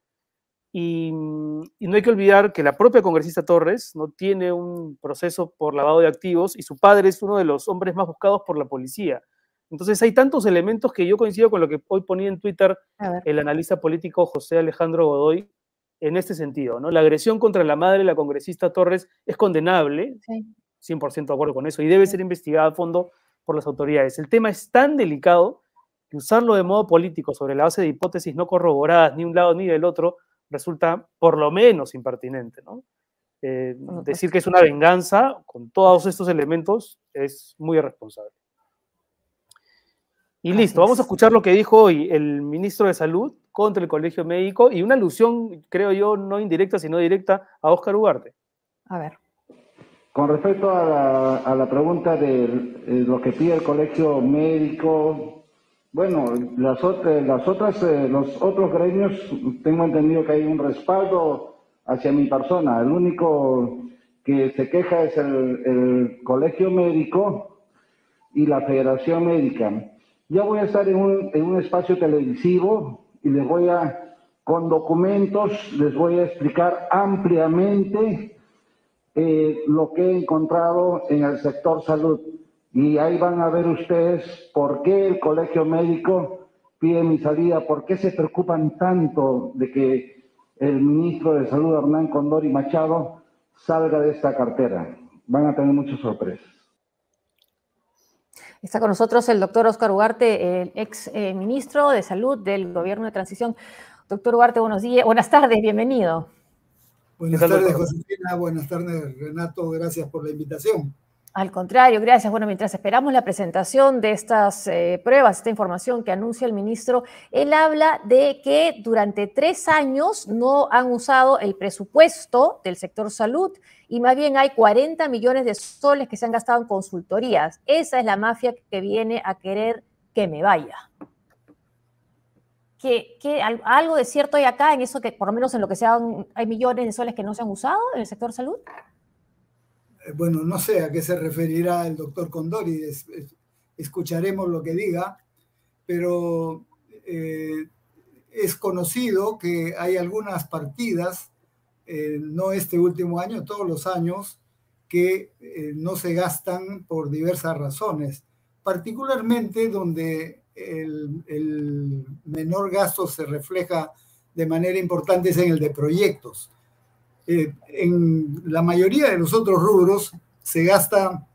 Y, no hay que olvidar que la propia congresista Torres no tiene un proceso por lavado de activos y su padre es uno de los hombres más buscados por la policía. Entonces hay tantos elementos que yo coincido con lo que hoy ponía en Twitter el analista político José Alejandro Godoy en este sentido. ¿no? La agresión contra la madre de la congresista Torres es condenable, 100% de acuerdo con eso, y debe ser investigada a fondo por las autoridades. El tema es tan delicado que usarlo de modo político sobre la base de hipótesis no corroboradas ni un lado ni del otro resulta por lo menos impertinente. ¿no? Eh, decir que es una venganza con todos estos elementos es muy irresponsable. Y listo, vamos a escuchar lo que dijo hoy el ministro de Salud contra el Colegio Médico y una alusión, creo yo, no indirecta, sino directa a Óscar Ugarte. A ver. Con respecto a la, pregunta de eh, lo que pide el colegio médico, bueno, las, las otras, eh, los otros gremios, tengo entendido que hay un respaldo hacia mi persona. El único que se queja es el, el colegio médico y la federación médica. Ya voy a estar en un, en un espacio televisivo y les voy a con documentos les voy a explicar ampliamente eh, lo que he encontrado en el sector salud. Y ahí van a ver ustedes por qué el colegio médico pide mi salida, por qué se preocupan tanto de que el ministro de Salud, Hernán Condori Machado, salga de esta cartera. Van a tener muchas sorpresas. Está con nosotros el doctor Oscar Ugarte, el ex eh, ministro de Salud del gobierno de transición. Doctor Ugarte, buenos días, buenas tardes, bienvenido. Buenas tardes, Josefina. Buenas tardes, Renato. Gracias por la invitación. Al contrario, gracias. Bueno, mientras esperamos la presentación de estas eh, pruebas, esta información que anuncia el ministro, él habla de que durante tres años no han usado el presupuesto del sector salud y más bien hay 40 millones de soles que se han gastado en consultorías. Esa es la mafia que viene a querer que me vaya que, algo de cierto hay acá en eso que por lo menos en lo que sean hay millones de soles que no se han usado en el sector salud? Eh, bueno, no sé a qué se referirá el doctor Condori, escucharemos lo que diga, pero eh, es conocido que hay algunas partidas, eh, no este último año, todos los años, que no se gastan por diversas razones, particularmente donde el, menor gasto se refleja de manera importante es en el de proyectos. Eh, en la mayoría de los otros rubros se gasta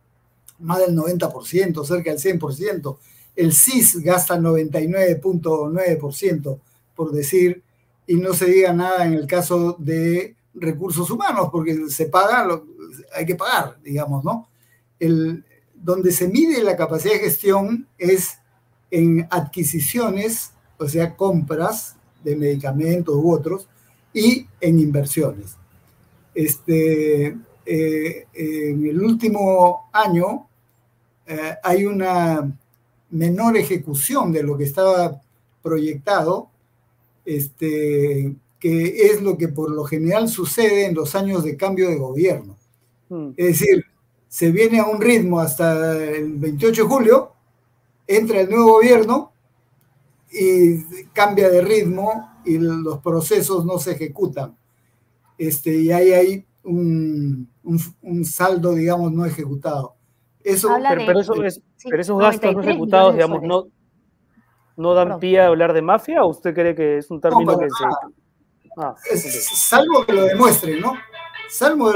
más del 90%, cerca del 100%. El CIS gasta 99.9%, por decir, y no se diga nada en el caso de recursos humanos, porque se paga, hay que pagar, digamos, ¿no? El, donde se mide la capacidad de gestión es en adquisiciones, o sea, compras de medicamentos u otros, y en inversiones. Este, eh, en el último año eh, hay una menor ejecución de lo que estaba proyectado, este, que es lo que por lo general sucede en los años de cambio de gobierno. Mm. Es decir, se viene a un ritmo hasta el 28 de julio entra el nuevo gobierno y cambia de ritmo y los procesos no se ejecutan. Este, y ahí hay un, un, saldo, digamos, no ejecutado. Eso, pero, esos gastos no ejecutados, digamos, no, no dan pie a hablar de mafia o usted cree que es un término que se... Ah, salvo que lo demuestre, ¿no? Salvo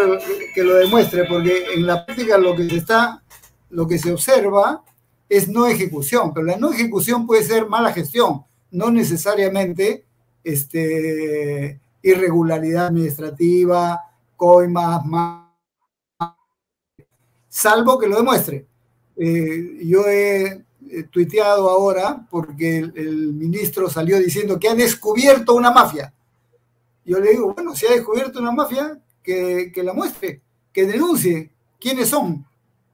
que lo demuestre, porque en la práctica lo que se está, lo que se observa es no ejecución, pero la no ejecución puede ser mala gestión, no necesariamente este, irregularidad administrativa, coimas, salvo que lo demuestre. Eh, yo he, tuiteado ahora porque el, ministro salió diciendo que ha descubierto una mafia. Yo le digo, bueno, si ha descubierto una mafia, que, que la muestre, que denuncie quiénes son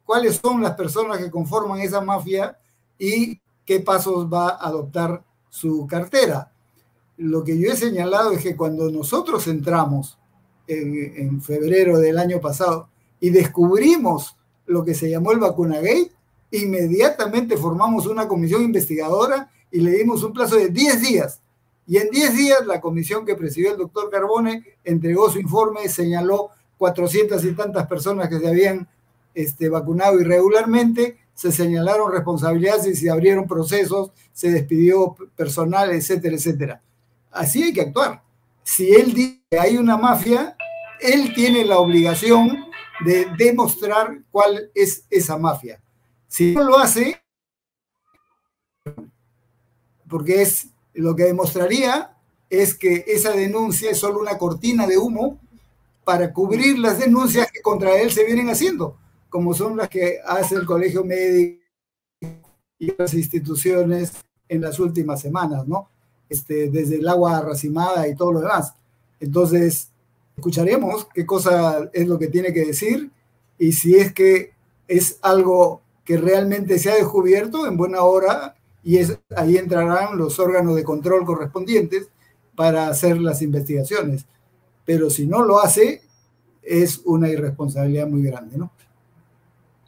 cuáles son las personas que conforman esa mafia y qué pasos va a adoptar su cartera. Lo que yo he señalado es que cuando nosotros entramos en, febrero del año pasado y descubrimos lo que se llamó el vacunagate, inmediatamente formamos una comisión investigadora y le dimos un plazo de 10 días. Y en 10 días la comisión que presidió el doctor Carbone entregó su informe, señaló 400 y tantas personas que se habían este, vacunado irregularmente, se señalaron responsabilidades y se abrieron procesos, se despidió personal, etcétera, etcétera. Así hay que actuar. Si él dice que hay una mafia, él tiene la obligación de demostrar cuál es esa mafia. Si no lo hace, porque es lo que demostraría es que esa denuncia es solo una cortina de humo para cubrir las denuncias que contra él se vienen haciendo como son las que hace el Colegio Médico y las instituciones en las últimas semanas, ¿no? Este, desde el agua racimada y todo lo demás. Entonces, escucharemos qué cosa es lo que tiene que decir y si es que es algo que realmente se ha descubierto en buena hora y es, ahí entrarán los órganos de control correspondientes para hacer las investigaciones. Pero si no lo hace, es una irresponsabilidad muy grande, ¿no?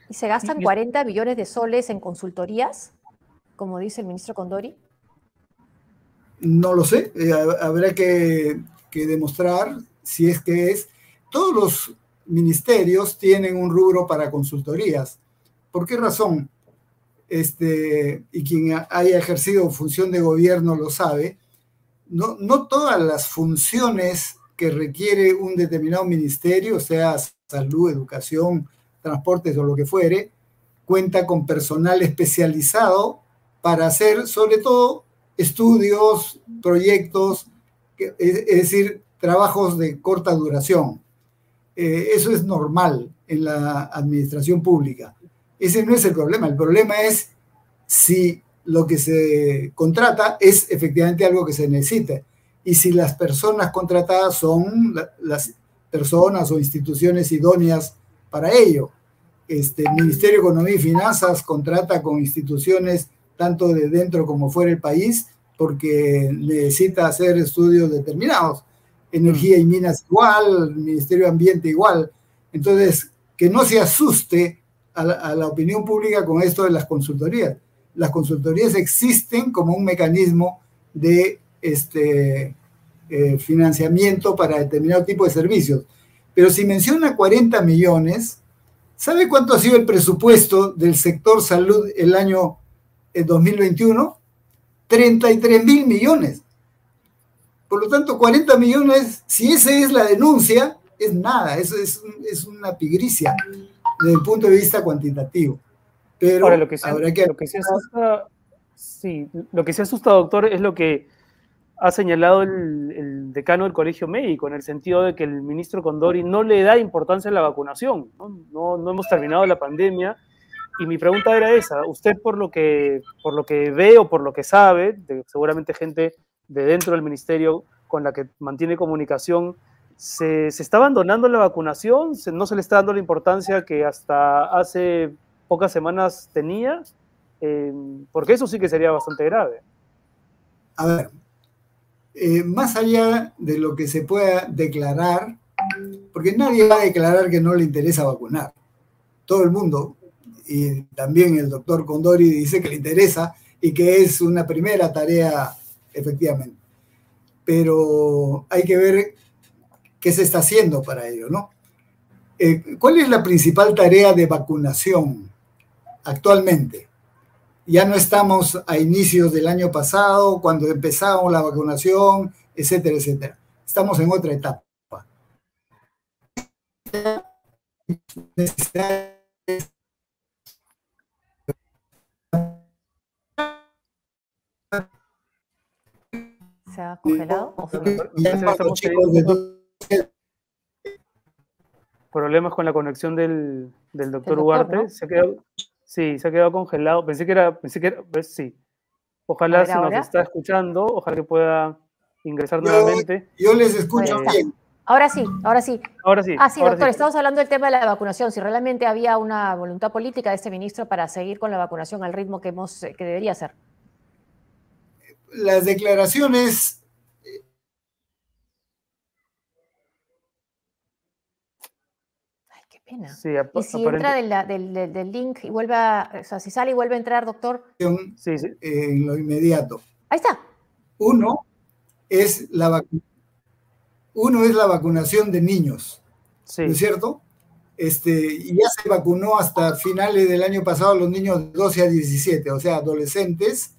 ¿Y se gastan 40 millones de soles en consultorías, como dice el ministro Condori? No lo sé, eh, habrá que, que demostrar si es que es. Todos los ministerios tienen un rubro para consultorías. ¿Por qué razón? Este, y quien haya ejercido función de gobierno lo sabe, no, no todas las funciones que requiere un determinado ministerio, sea salud, educación, transportes o lo que fuere, cuenta con personal especializado para hacer sobre todo estudios, proyectos, es decir, trabajos de corta duración. Eh, eso es normal en la administración pública. Ese no es el problema. El problema es si lo que se contrata es efectivamente algo que se necesita y si las personas contratadas son las personas o instituciones idóneas para ello. Este, el Ministerio de Economía y Finanzas contrata con instituciones tanto de dentro como fuera del país porque necesita hacer estudios determinados. Energía y minas igual, Ministerio de Ambiente igual. Entonces, que no se asuste a la, a la opinión pública con esto de las consultorías. Las consultorías existen como un mecanismo de este, eh, financiamiento para determinado tipo de servicios. Pero si menciona 40 millones, ¿sabe cuánto ha sido el presupuesto del sector salud el año 2021? 33 mil millones. Por lo tanto, 40 millones, si esa es la denuncia, es nada, eso es, es una pigricia desde el punto de vista cuantitativo. Pero Ahora, lo que, se, habrá que... Lo que se asusta, sí, lo que se asusta, doctor, es lo que ha señalado el, el, decano del Colegio Médico, en el sentido de que el ministro Condori no le da importancia a la vacunación. ¿no? No, no hemos terminado la pandemia. Y mi pregunta era esa, usted por lo que, por lo que ve o por lo que sabe, de, seguramente gente de dentro del ministerio con la que mantiene comunicación, ¿se, se está abandonando la vacunación? ¿Se, ¿No se le está dando la importancia que hasta hace pocas semanas tenía? Eh, porque eso sí que sería bastante grave. A ver, eh, más allá de lo que se pueda declarar, porque nadie va a declarar que no le interesa vacunar. Todo el mundo, y también el doctor Condori dice que le interesa y que es una primera tarea, efectivamente. Pero hay que ver qué se está haciendo para ello, ¿no? Eh, ¿Cuál es la principal tarea de vacunación actualmente? Ya no estamos a inicios del año pasado, cuando empezamos la vacunación, etcétera, etcétera. Estamos en otra etapa. ¿Se ha congelado? Problemas con la conexión del, del doctor, Ugarte. ¿no? Se ha quedado, Sí, se ha quedado congelado. Pensé que era, pensé que era, pues sí. Ojalá se nos está escuchando, ojalá que pueda ingresar yo, nuevamente. Yo les escucho bien. Ahora sí, ahora sí. Ahora sí. Ah, sí, doctor, sí. estamos hablando del tema de la vacunación. Si realmente había una voluntad política de este ministro para seguir con la vacunación al ritmo que, hemos, que debería ser. Las declaraciones pena. Sí, y si entra del, del, del, link y vuelve a, o sea, si sale y vuelve a entrar, doctor. Sí, sí. En lo inmediato. Ahí está. Uno es la, uno es la vacunación de niños, sí. ¿no es cierto? Este, ya se vacunó hasta finales del año pasado a los niños de 12 a 17, o sea, adolescentes.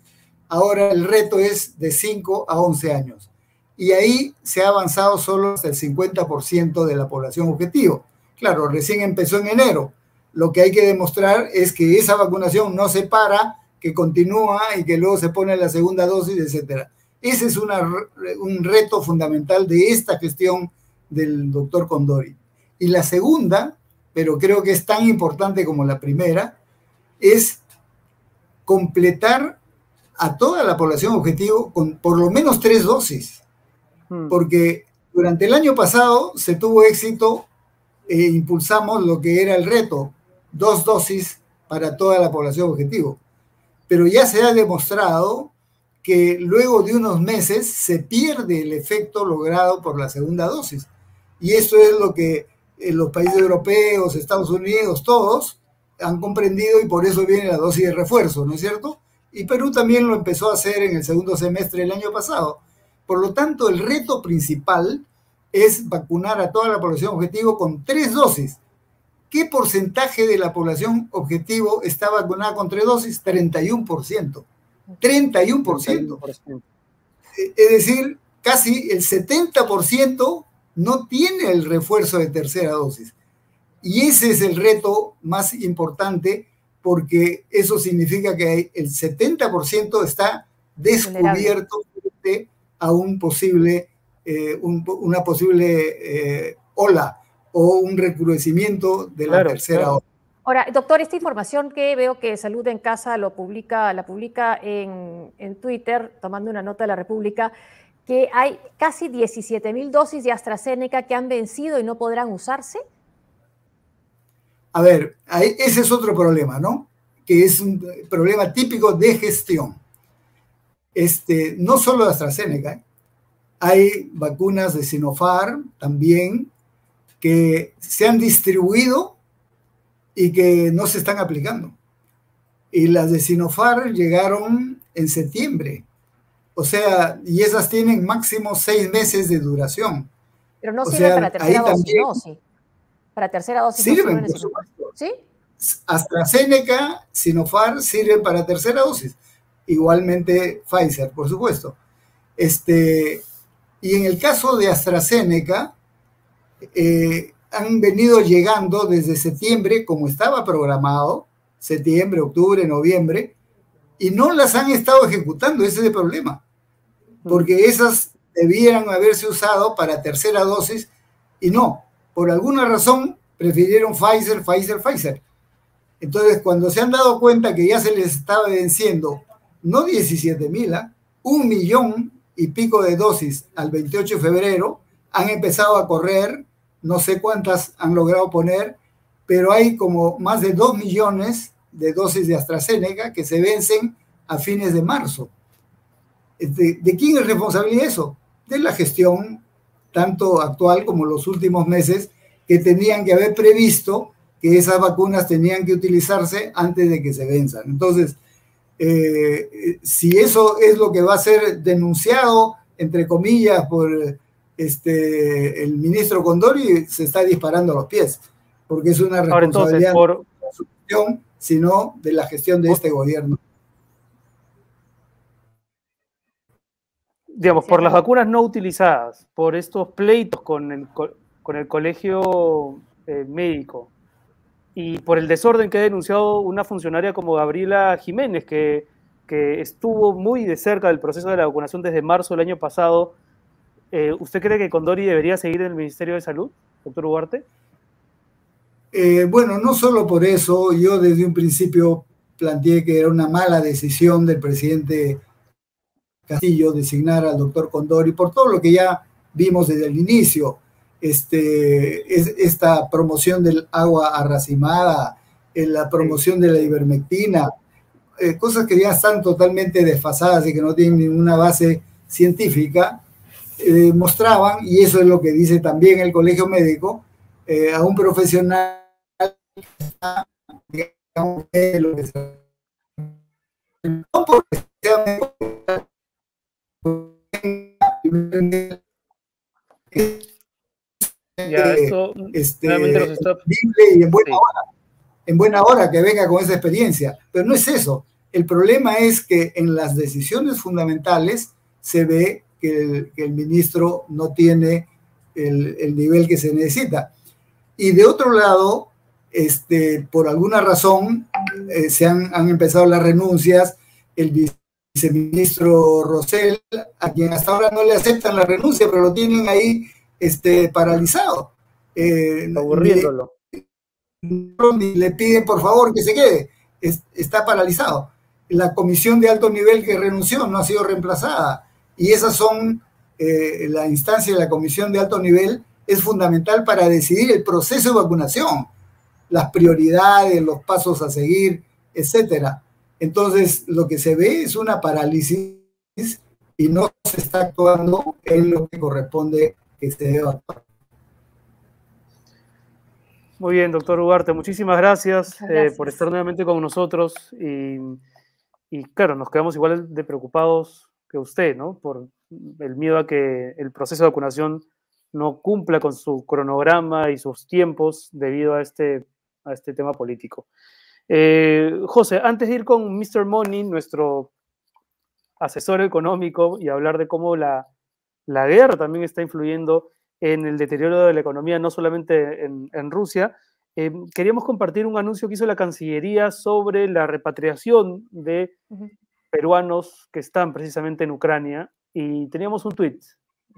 Ahora el reto es de 5 a 11 años. Y ahí se ha avanzado solo hasta el 50% de la población objetivo. Claro, recién empezó en enero. Lo que hay que demostrar es que esa vacunación no se para, que continúa y que luego se pone la segunda dosis, etcétera. Ese es una, un reto fundamental de esta gestión del doctor Condori. Y la segunda, pero creo que es tan importante como la primera, es completar a toda la población objetivo con por lo menos tres dosis. Hmm. Porque durante el año pasado se tuvo éxito eh, impulsamos lo que era el reto, dos dosis para toda la población objetivo. Pero ya se ha demostrado que luego de unos meses se pierde el efecto logrado por la segunda dosis. Y eso es lo que en los países europeos, Estados Unidos, todos han comprendido y por eso viene la dosis de refuerzo, ¿no es cierto? Y Perú también lo empezó a hacer en el segundo semestre del año pasado. Por lo tanto, el reto principal es vacunar a toda la población objetivo con tres dosis. ¿Qué porcentaje de la población objetivo está vacunada con tres dosis? 31%. 31%. Es decir, casi el 70% no tiene el refuerzo de tercera dosis. Y ese es el reto más importante porque eso significa que el 70% está descubierto a un posible, eh, una posible eh, ola o un recrudecimiento de la tercera ola. Ahora, doctor, esta información que veo que Salud en Casa lo publica, la publica en, en Twitter, tomando una nota de la República, que hay casi 17 mil dosis de AstraZeneca que han vencido y no podrán usarse. A ver, ese es otro problema, ¿no? Que es un problema típico de gestión. Este, no solo de AstraZeneca, hay vacunas de Sinopharm también que se han distribuido y que no se están aplicando. Y las de Sinopharm llegaron en septiembre. O sea, y esas tienen máximo seis meses de duración. Pero no sirven para tercera dosis, ¿no? Sí. Para tercera dosis. Sirven, por supuesto. ¿Sí? AstraZeneca, Sinopharm sirven para tercera dosis igualmente Pfizer, por supuesto. Este, y en el caso de AstraZeneca, eh, han venido llegando desde septiembre, como estaba programado, septiembre, octubre, noviembre, y no las han estado ejecutando, ese es el problema, porque esas debieran haberse usado para tercera dosis y no, por alguna razón prefirieron Pfizer, Pfizer, Pfizer. Entonces, cuando se han dado cuenta que ya se les estaba venciendo no 17 mil, ¿ah? un millón y pico de dosis al 28 de febrero, han empezado a correr, no sé cuántas han logrado poner, pero hay como más de 2 millones de dosis de AstraZeneca que se vencen a fines de marzo. ¿De, de quién es responsabilidad eso? De la gestión, tanto actual como los últimos meses, que tenían que haber previsto que esas vacunas tenían que utilizarse antes de que se venzan. Entonces, eh, si eso es lo que va a ser denunciado, entre comillas, por este, el ministro Condori, se está disparando a los pies, porque es una responsabilidad por... de su gestión, sino de la gestión de este gobierno. Digamos, por las vacunas no utilizadas, por estos pleitos con el, con el colegio eh, médico, y por el desorden que ha denunciado una funcionaria como Gabriela Jiménez, que, estuvo muy de cerca del proceso de la vacunación desde marzo del año pasado. Eh, ¿Usted cree que Condori debería seguir en el Ministerio de Salud, doctor Ugarte? Eh, bueno, no solo por eso, yo desde un principio planteé que era una mala decisión del presidente Castillo designar al doctor Condori por todo lo que ya vimos desde el inicio este, es, esta promoción del agua arracimada, en la promoción de la ivermectina, eh, cosas que ya están totalmente desfasadas y que no tienen ninguna base científica, eh, mostraban, y eso es lo que dice también el colegio médico, eh, a un profesional digamos, lo que ya, esto este, y en buena hora, en buena hora que venga con esa experiencia. Pero no es eso. El problema es que en las decisiones fundamentales se ve que el, ministro no tiene el, nivel que se necesita. Y de otro lado, este, por alguna razón, eh, se han, han, empezado las renuncias. El viceministro Rosell, a quien hasta ahora no le aceptan la renuncia, pero lo tienen ahí este, paralizado. Eh, Aburriéndolo. Ni, le piden por favor que se quede, está paralizado. La comisión de alto nivel que renunció no ha sido reemplazada y esas son eh, la instancia de la comisión de alto nivel es fundamental para decidir el proceso de vacunación, las prioridades, los pasos a seguir, etcétera. Entonces, lo que se ve es una parálisis y no se está actuando en lo que corresponde que se Muy bien, doctor Ugarte, muchísimas gracias, eh, por estar nuevamente con nosotros y, y claro, nos quedamos igual de preocupados que usted, ¿no? Por el miedo a que el proceso de vacunación no cumpla con su cronograma y sus tiempos debido a este, a este tema político. Eh, José, antes de ir con Mr. Money, nuestro asesor económico, y hablar de cómo la, la guerra también está influyendo en el deterioro de la economía, no solamente en, en Rusia, eh, queríamos compartir un anuncio que hizo la Cancillería sobre la repatriación de peruanos que están precisamente en Ucrania y teníamos un tweet,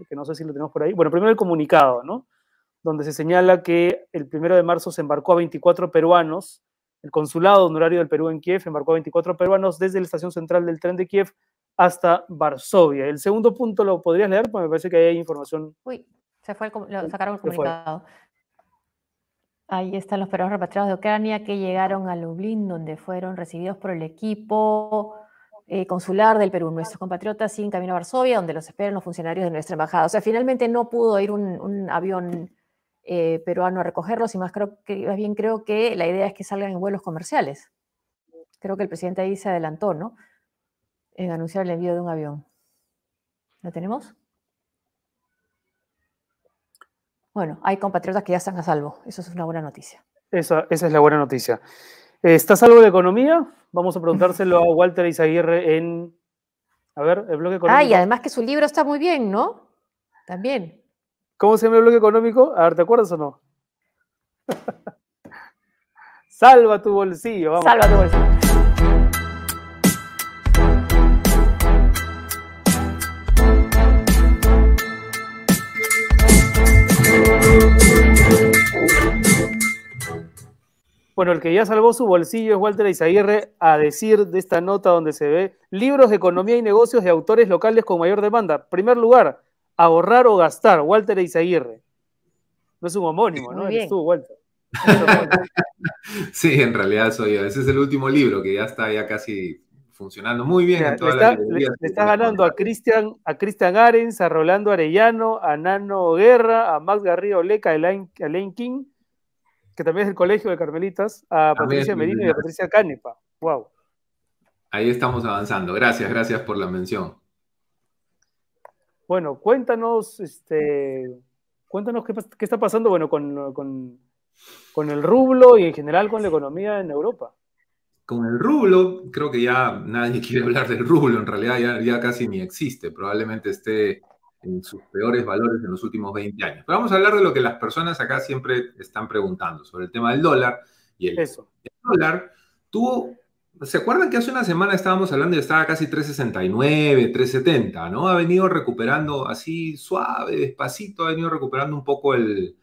que no sé si lo tenemos por ahí. Bueno, primero el comunicado, ¿no? Donde se señala que el primero de marzo se embarcó a 24 peruanos, el consulado honorario del Perú en Kiev embarcó a 24 peruanos desde la estación central del tren de Kiev hasta Varsovia. El segundo punto lo podrías leer, porque me parece que hay información. Uy, se fue el, sacaron el comunicado. Ahí están los peruanos repatriados de Ucrania que llegaron a Lublin, donde fueron recibidos por el equipo eh, consular del Perú. Nuestros compatriotas siguen camino a Varsovia, donde los esperan los funcionarios de nuestra embajada. O sea, finalmente no pudo ir un, avión eh, peruano a recogerlos, y más, creo que, más bien creo que la idea es que salgan en vuelos comerciales. Creo que el presidente ahí se adelantó, ¿no? En anunciar el envío de un avión. ¿Lo tenemos? Bueno, hay compatriotas que ya están a salvo. Eso es una buena noticia. Esa, esa es la buena noticia. ¿Está salvo de economía? Vamos a preguntárselo a Walter Izaguirre en. A ver, el bloque económico. Ah, y además que su libro está muy bien, ¿no? También. ¿Cómo se llama el bloque económico? A ver, ¿te acuerdas o no? Salva tu bolsillo, vamos. Salva tu bolsillo. Bueno, el que ya salvó su bolsillo es Walter Izaguirre a decir de esta nota donde se ve libros de economía y negocios de autores locales con mayor demanda. Primer lugar, ahorrar o gastar, Walter Izaguirre. No es un homónimo, ¿no? Eres tú, Walter. sí, en realidad soy yo. Ese es el último libro que ya está ya casi funcionando muy bien en todas las le, le está ganando a Cristian a Cristian Arens, a Rolando Arellano, a Nano Guerra, a Max Garrido Leca, a Elaine King que también es el colegio de Carmelitas, a Patricia Merino y a Patricia Canepa. Wow. Ahí estamos avanzando. Gracias, gracias por la mención. Bueno, cuéntanos, este, cuéntanos qué, está pasando, bueno, con, con, el rublo y en general con la economía en Europa. Con el rublo, creo que ya nadie quiere hablar del rublo, en realidad ya, ya casi ni existe. Probablemente esté en sus peores valores en los últimos 20 años. Pero vamos a hablar de lo que las personas acá siempre están preguntando, sobre el tema del dólar. Y el, Eso. el dólar tuvo, ¿se acuerdan que hace una semana estábamos hablando y estaba casi 369, 370, ¿no? Ha venido recuperando así suave, despacito, ha venido recuperando un poco el,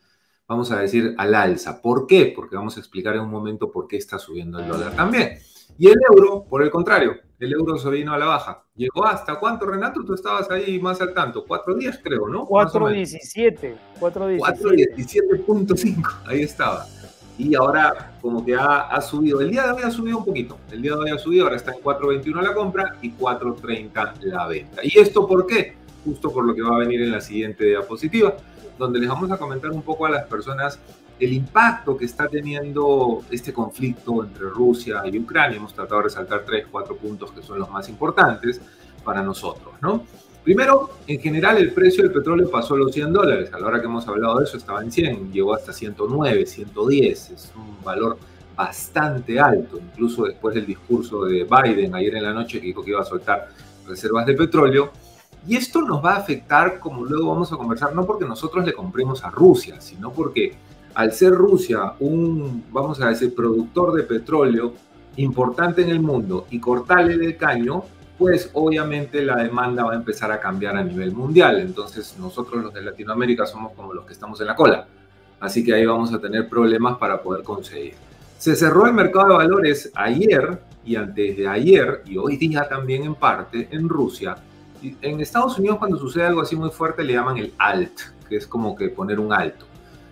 vamos a decir, al alza. ¿Por qué? Porque vamos a explicar en un momento por qué está subiendo el dólar también. Y el euro, por el contrario, el euro se vino a la baja. Llegó hasta cuánto, Renato? Tú estabas ahí más al tanto. Cuatro días, creo, ¿no? 4.17. 4.17.5. Ahí estaba. Y ahora, como que ha, ha, subido. El día de hoy ha subido un poquito. El día de hoy ha subido. Ahora está en 4.21 la compra y 4.30 la venta. ¿Y esto por qué? Justo por lo que va a venir en la siguiente diapositiva, donde les vamos a comentar un poco a las personas el impacto que está teniendo este conflicto entre Rusia y Ucrania. Hemos tratado de resaltar tres, cuatro puntos que son los más importantes para nosotros, ¿no? Primero, en general el precio del petróleo pasó los 100 dólares. A la hora que hemos hablado de eso estaba en 100, llegó hasta 109, 110. Es un valor bastante alto, incluso después del discurso de Biden ayer en la noche que dijo que iba a soltar reservas de petróleo. Y esto nos va a afectar, como luego vamos a conversar, no porque nosotros le compremos a Rusia, sino porque al ser Rusia un, vamos a decir, productor de petróleo importante en el mundo y cortarle el caño, pues obviamente la demanda va a empezar a cambiar a nivel mundial. Entonces nosotros los de Latinoamérica somos como los que estamos en la cola. Así que ahí vamos a tener problemas para poder conseguir. Se cerró el mercado de valores ayer y antes de ayer y hoy día también en parte en Rusia. En Estados Unidos cuando sucede algo así muy fuerte le llaman el alt, que es como que poner un alto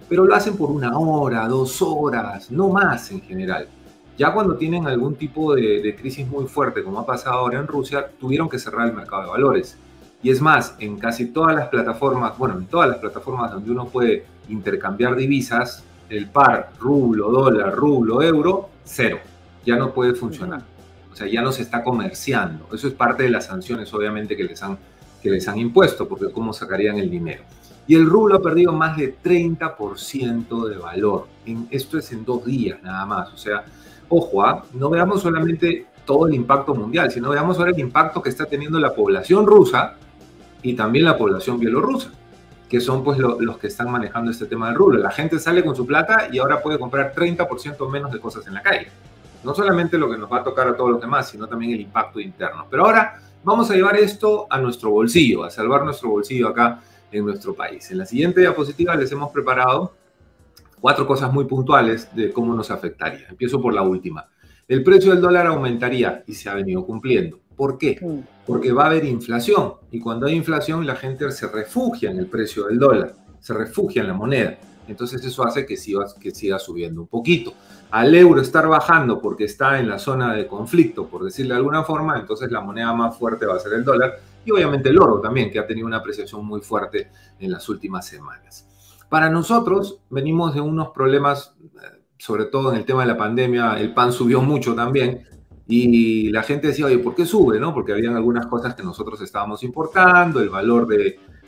pero lo hacen por una hora, dos horas, no más en general. Ya cuando tienen algún tipo de, crisis muy fuerte, como ha pasado ahora en Rusia, tuvieron que cerrar el mercado de valores. Y es más, en casi todas las plataformas, bueno, en todas las plataformas donde uno puede intercambiar divisas, el par rublo, dólar, rublo, euro, cero. Ya no puede funcionar. O sea, ya no se está comerciando. Eso es parte de las sanciones, obviamente, que les han, que les han impuesto, porque cómo sacarían el dinero. Y el rublo ha perdido más de 30% de valor. En, esto es en dos días nada más. O sea, ojo, ¿ah? no veamos solamente todo el impacto mundial, sino veamos ahora el impacto que está teniendo la población rusa y también la población bielorrusa, que son pues los que están manejando este tema del rublo. La gente sale con su plata y ahora puede comprar 30% menos de cosas en la calle. No solamente lo que nos va a tocar a todos los demás, sino también el impacto interno. Pero ahora vamos a llevar esto a nuestro bolsillo, a salvar nuestro bolsillo acá en nuestro país. En la siguiente diapositiva les hemos preparado cuatro cosas muy puntuales de cómo nos afectaría. Empiezo por la última. El precio del dólar aumentaría y se ha venido cumpliendo. ¿Por qué? Porque va a haber inflación y cuando hay inflación la gente se refugia en el precio del dólar, se refugia en la moneda. Entonces eso hace que siga, que siga subiendo un poquito. Al euro estar bajando porque está en la zona de conflicto, por decirle de alguna forma, entonces la moneda más fuerte va a ser el dólar y obviamente el oro también, que ha tenido una apreciación muy fuerte en las últimas semanas. Para nosotros venimos de unos problemas, eh, sobre todo en el tema de la pandemia, el pan subió mucho también, y la gente decía, oye, ¿por qué sube? ¿no? Porque habían algunas cosas que nosotros estábamos importando, el valor de,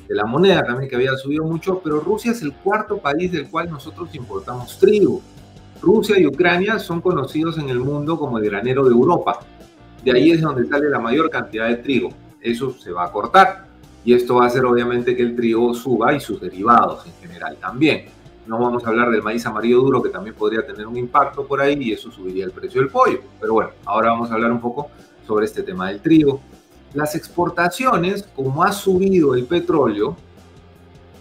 de, la moneda también que había subido mucho, pero Rusia es el cuarto país del cual nosotros importamos trigo. Rusia y Ucrania son conocidos en el mundo como el granero de Europa. De ahí es donde sale la mayor cantidad de trigo. Eso se va a cortar y esto va a hacer obviamente que el trigo suba y sus derivados en general también. No vamos a hablar del maíz amarillo duro, que también podría tener un impacto por ahí y eso subiría el precio del pollo. Pero bueno, ahora vamos a hablar un poco sobre este tema del trigo. Las exportaciones, como ha subido el petróleo,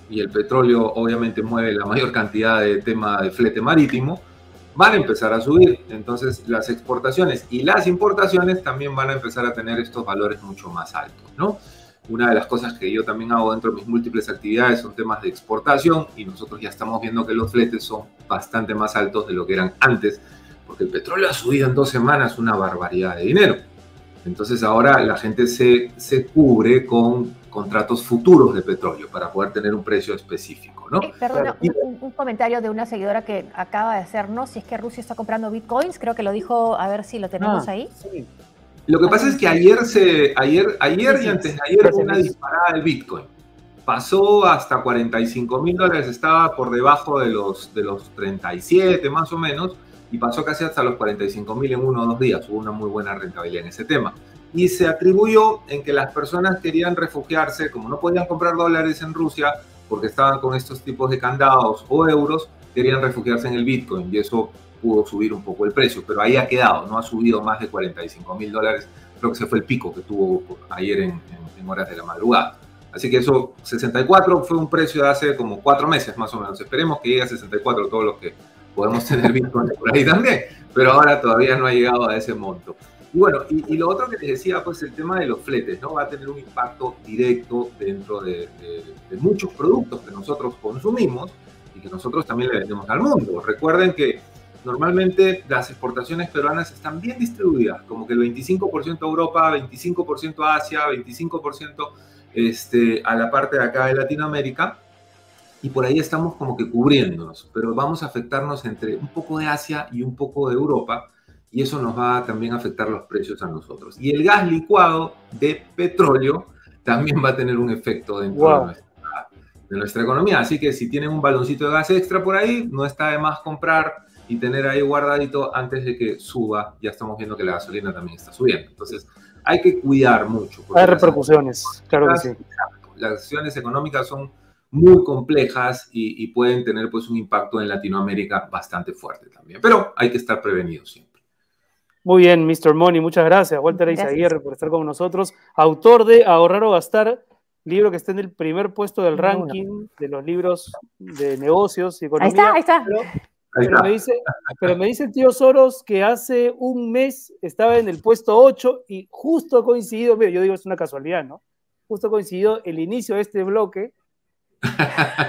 y el petróleo obviamente mueve la mayor cantidad de tema de flete marítimo, van a empezar a subir. Entonces las exportaciones y las importaciones también van a empezar a tener estos valores mucho más altos, ¿no? Una de las cosas que yo también hago dentro de mis múltiples actividades son temas de exportación y nosotros ya estamos viendo que los fletes son bastante más altos de lo que eran antes, porque el petróleo ha subido en dos semanas una barbaridad de dinero. Entonces ahora la gente se, se cubre con contratos futuros de petróleo para poder tener un precio específico. ¿no? Eh, perdona, un, un, comentario de una seguidora que acaba de hacernos, si es que Rusia está comprando bitcoins, creo que lo dijo, a ver si lo tenemos ah, ahí. Sí. Lo que pasa es que ayer, se, ayer, ayer y antes de ayer hubo una disparada del Bitcoin. Pasó hasta 45 mil dólares, estaba por debajo de los, de los 37 más o menos, y pasó casi hasta los 45 mil en uno o dos días. Hubo una muy buena rentabilidad en ese tema. Y se atribuyó en que las personas querían refugiarse, como no podían comprar dólares en Rusia, porque estaban con estos tipos de candados o euros, querían refugiarse en el Bitcoin. Y eso pudo subir un poco el precio, pero ahí ha quedado, no ha subido más de 45 mil dólares, creo que ese fue el pico que tuvo ayer en, en, horas de la madrugada. Así que eso, 64 fue un precio de hace como cuatro meses más o menos. Esperemos que llegue a 64 todos los que podemos tener Bitcoin por ahí también, pero ahora todavía no ha llegado a ese monto. Y bueno, y, lo otro que les decía, pues el tema de los fletes, ¿no? Va a tener un impacto directo dentro de, de, de muchos productos que nosotros consumimos y que nosotros también le vendemos al mundo. Recuerden que normalmente las exportaciones peruanas están bien distribuidas, como que el 25% a Europa, 25% a Asia, 25% este, a la parte de acá de Latinoamérica, y por ahí estamos como que cubriéndonos, pero vamos a afectarnos entre un poco de Asia y un poco de Europa, y eso nos va a también afectar los precios a nosotros. Y el gas licuado de petróleo también va a tener un efecto dentro wow. de, nuestra, de nuestra economía, así que si tienen un baloncito de gas extra por ahí, no está de más comprar y tener ahí guardadito antes de que suba. Ya estamos viendo que la gasolina también está subiendo. Entonces, hay que cuidar mucho. Hay repercusiones, claro que sí. Las acciones económicas son muy complejas y, y, pueden tener pues un impacto en Latinoamérica bastante fuerte también. Pero hay que estar prevenidos siempre. Muy bien, Mr. Money, muchas gracias. Walter Izaguirre por estar con nosotros. Autor de Ahorrar o Gastar, libro que está en el primer puesto del ranking de los libros de negocios y economía. Ahí está, ahí está. Pero pero me, dice, pero me, dice, el tío Soros que hace un mes estaba en el puesto 8 y justo ha coincidido, mira, yo digo es una casualidad, ¿no? Justo coincidió el inicio de este bloque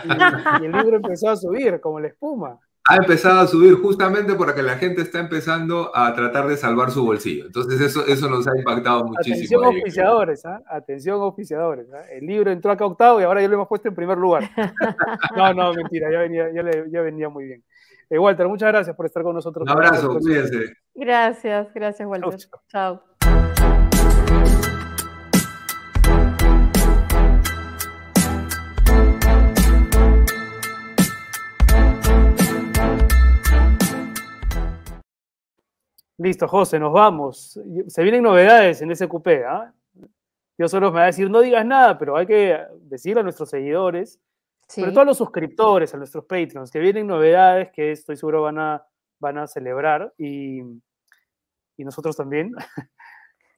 y, y, el libro empezó a subir como la espuma. Ha empezado a subir justamente porque la gente está empezando a tratar de salvar su bolsillo. Entonces eso, eso nos ha impactado muchísimo. Atención oficiadores, ¿eh? atención oficiadores. ¿eh? El libro entró acá octavo y ahora ya lo hemos puesto en primer lugar. No, no, mentira, ya venía, ya, le, ya venía muy bien. Eh, Walter, muchas gracias por estar con nosotros. Un abrazo, cuídense. Gracias, gracias, Walter. Chao. Listo, José, nos vamos. Se vienen novedades en ese cupé. ¿ah? Yo solo me va a decir, no digas nada, pero hay que decirle a nuestros seguidores, sobre todo a los suscriptores, a nuestros Patreons, que vienen novedades que estoy seguro van a, van a celebrar y, y nosotros también.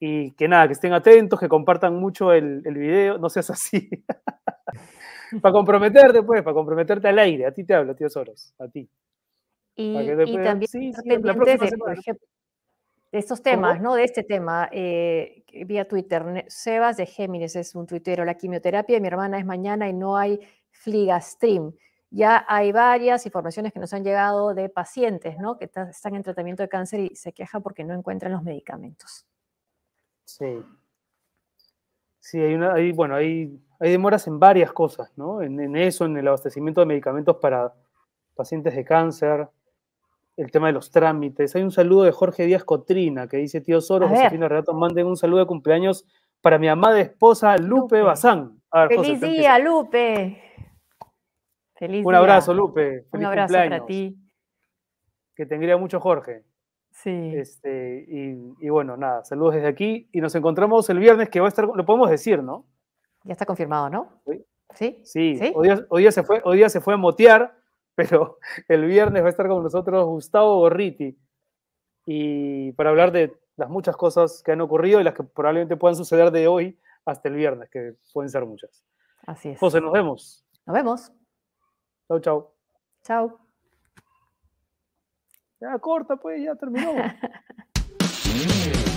y que nada, que estén atentos, que compartan mucho el, el video, no seas así. para comprometerte, pues, para comprometerte al aire. A ti te hablo, tío Soros, a ti. Y, también sí, la próxima por ejemplo, de estos temas, ¿no? De este tema, eh, vía Twitter. Sebas de Géminis es un tuitero. La quimioterapia de mi hermana es mañana y no hay Fligastream. Ya hay varias informaciones que nos han llegado de pacientes, ¿no? Que están en tratamiento de cáncer y se quejan porque no encuentran los medicamentos. Sí. Sí, hay una, hay, bueno, hay, hay demoras en varias cosas, ¿no? En, en eso, en el abastecimiento de medicamentos para pacientes de cáncer, el tema de los trámites. Hay un saludo de Jorge Díaz Cotrina que dice, tío Soros, Josefina Renato, manden un saludo de cumpleaños para mi amada esposa Lupe, Bazán. Feliz día, Lupe. Feliz un abrazo, Lupe. un abrazo para ti. Que tendría mucho Jorge. Sí. Este, y, bueno, nada, saludos desde aquí y nos encontramos el viernes que va a estar, lo podemos decir, ¿no? Ya está confirmado, ¿no? Sí. Sí, Hoy, día, se fue, hoy día se fue a motear pero el viernes va a estar con nosotros Gustavo Gorriti y para hablar de las muchas cosas que han ocurrido y las que probablemente puedan suceder de hoy hasta el viernes, que pueden ser muchas. Así es. José, nos vemos. Nos vemos. Chau, chau. Chau. Ya corta, pues, ya terminó.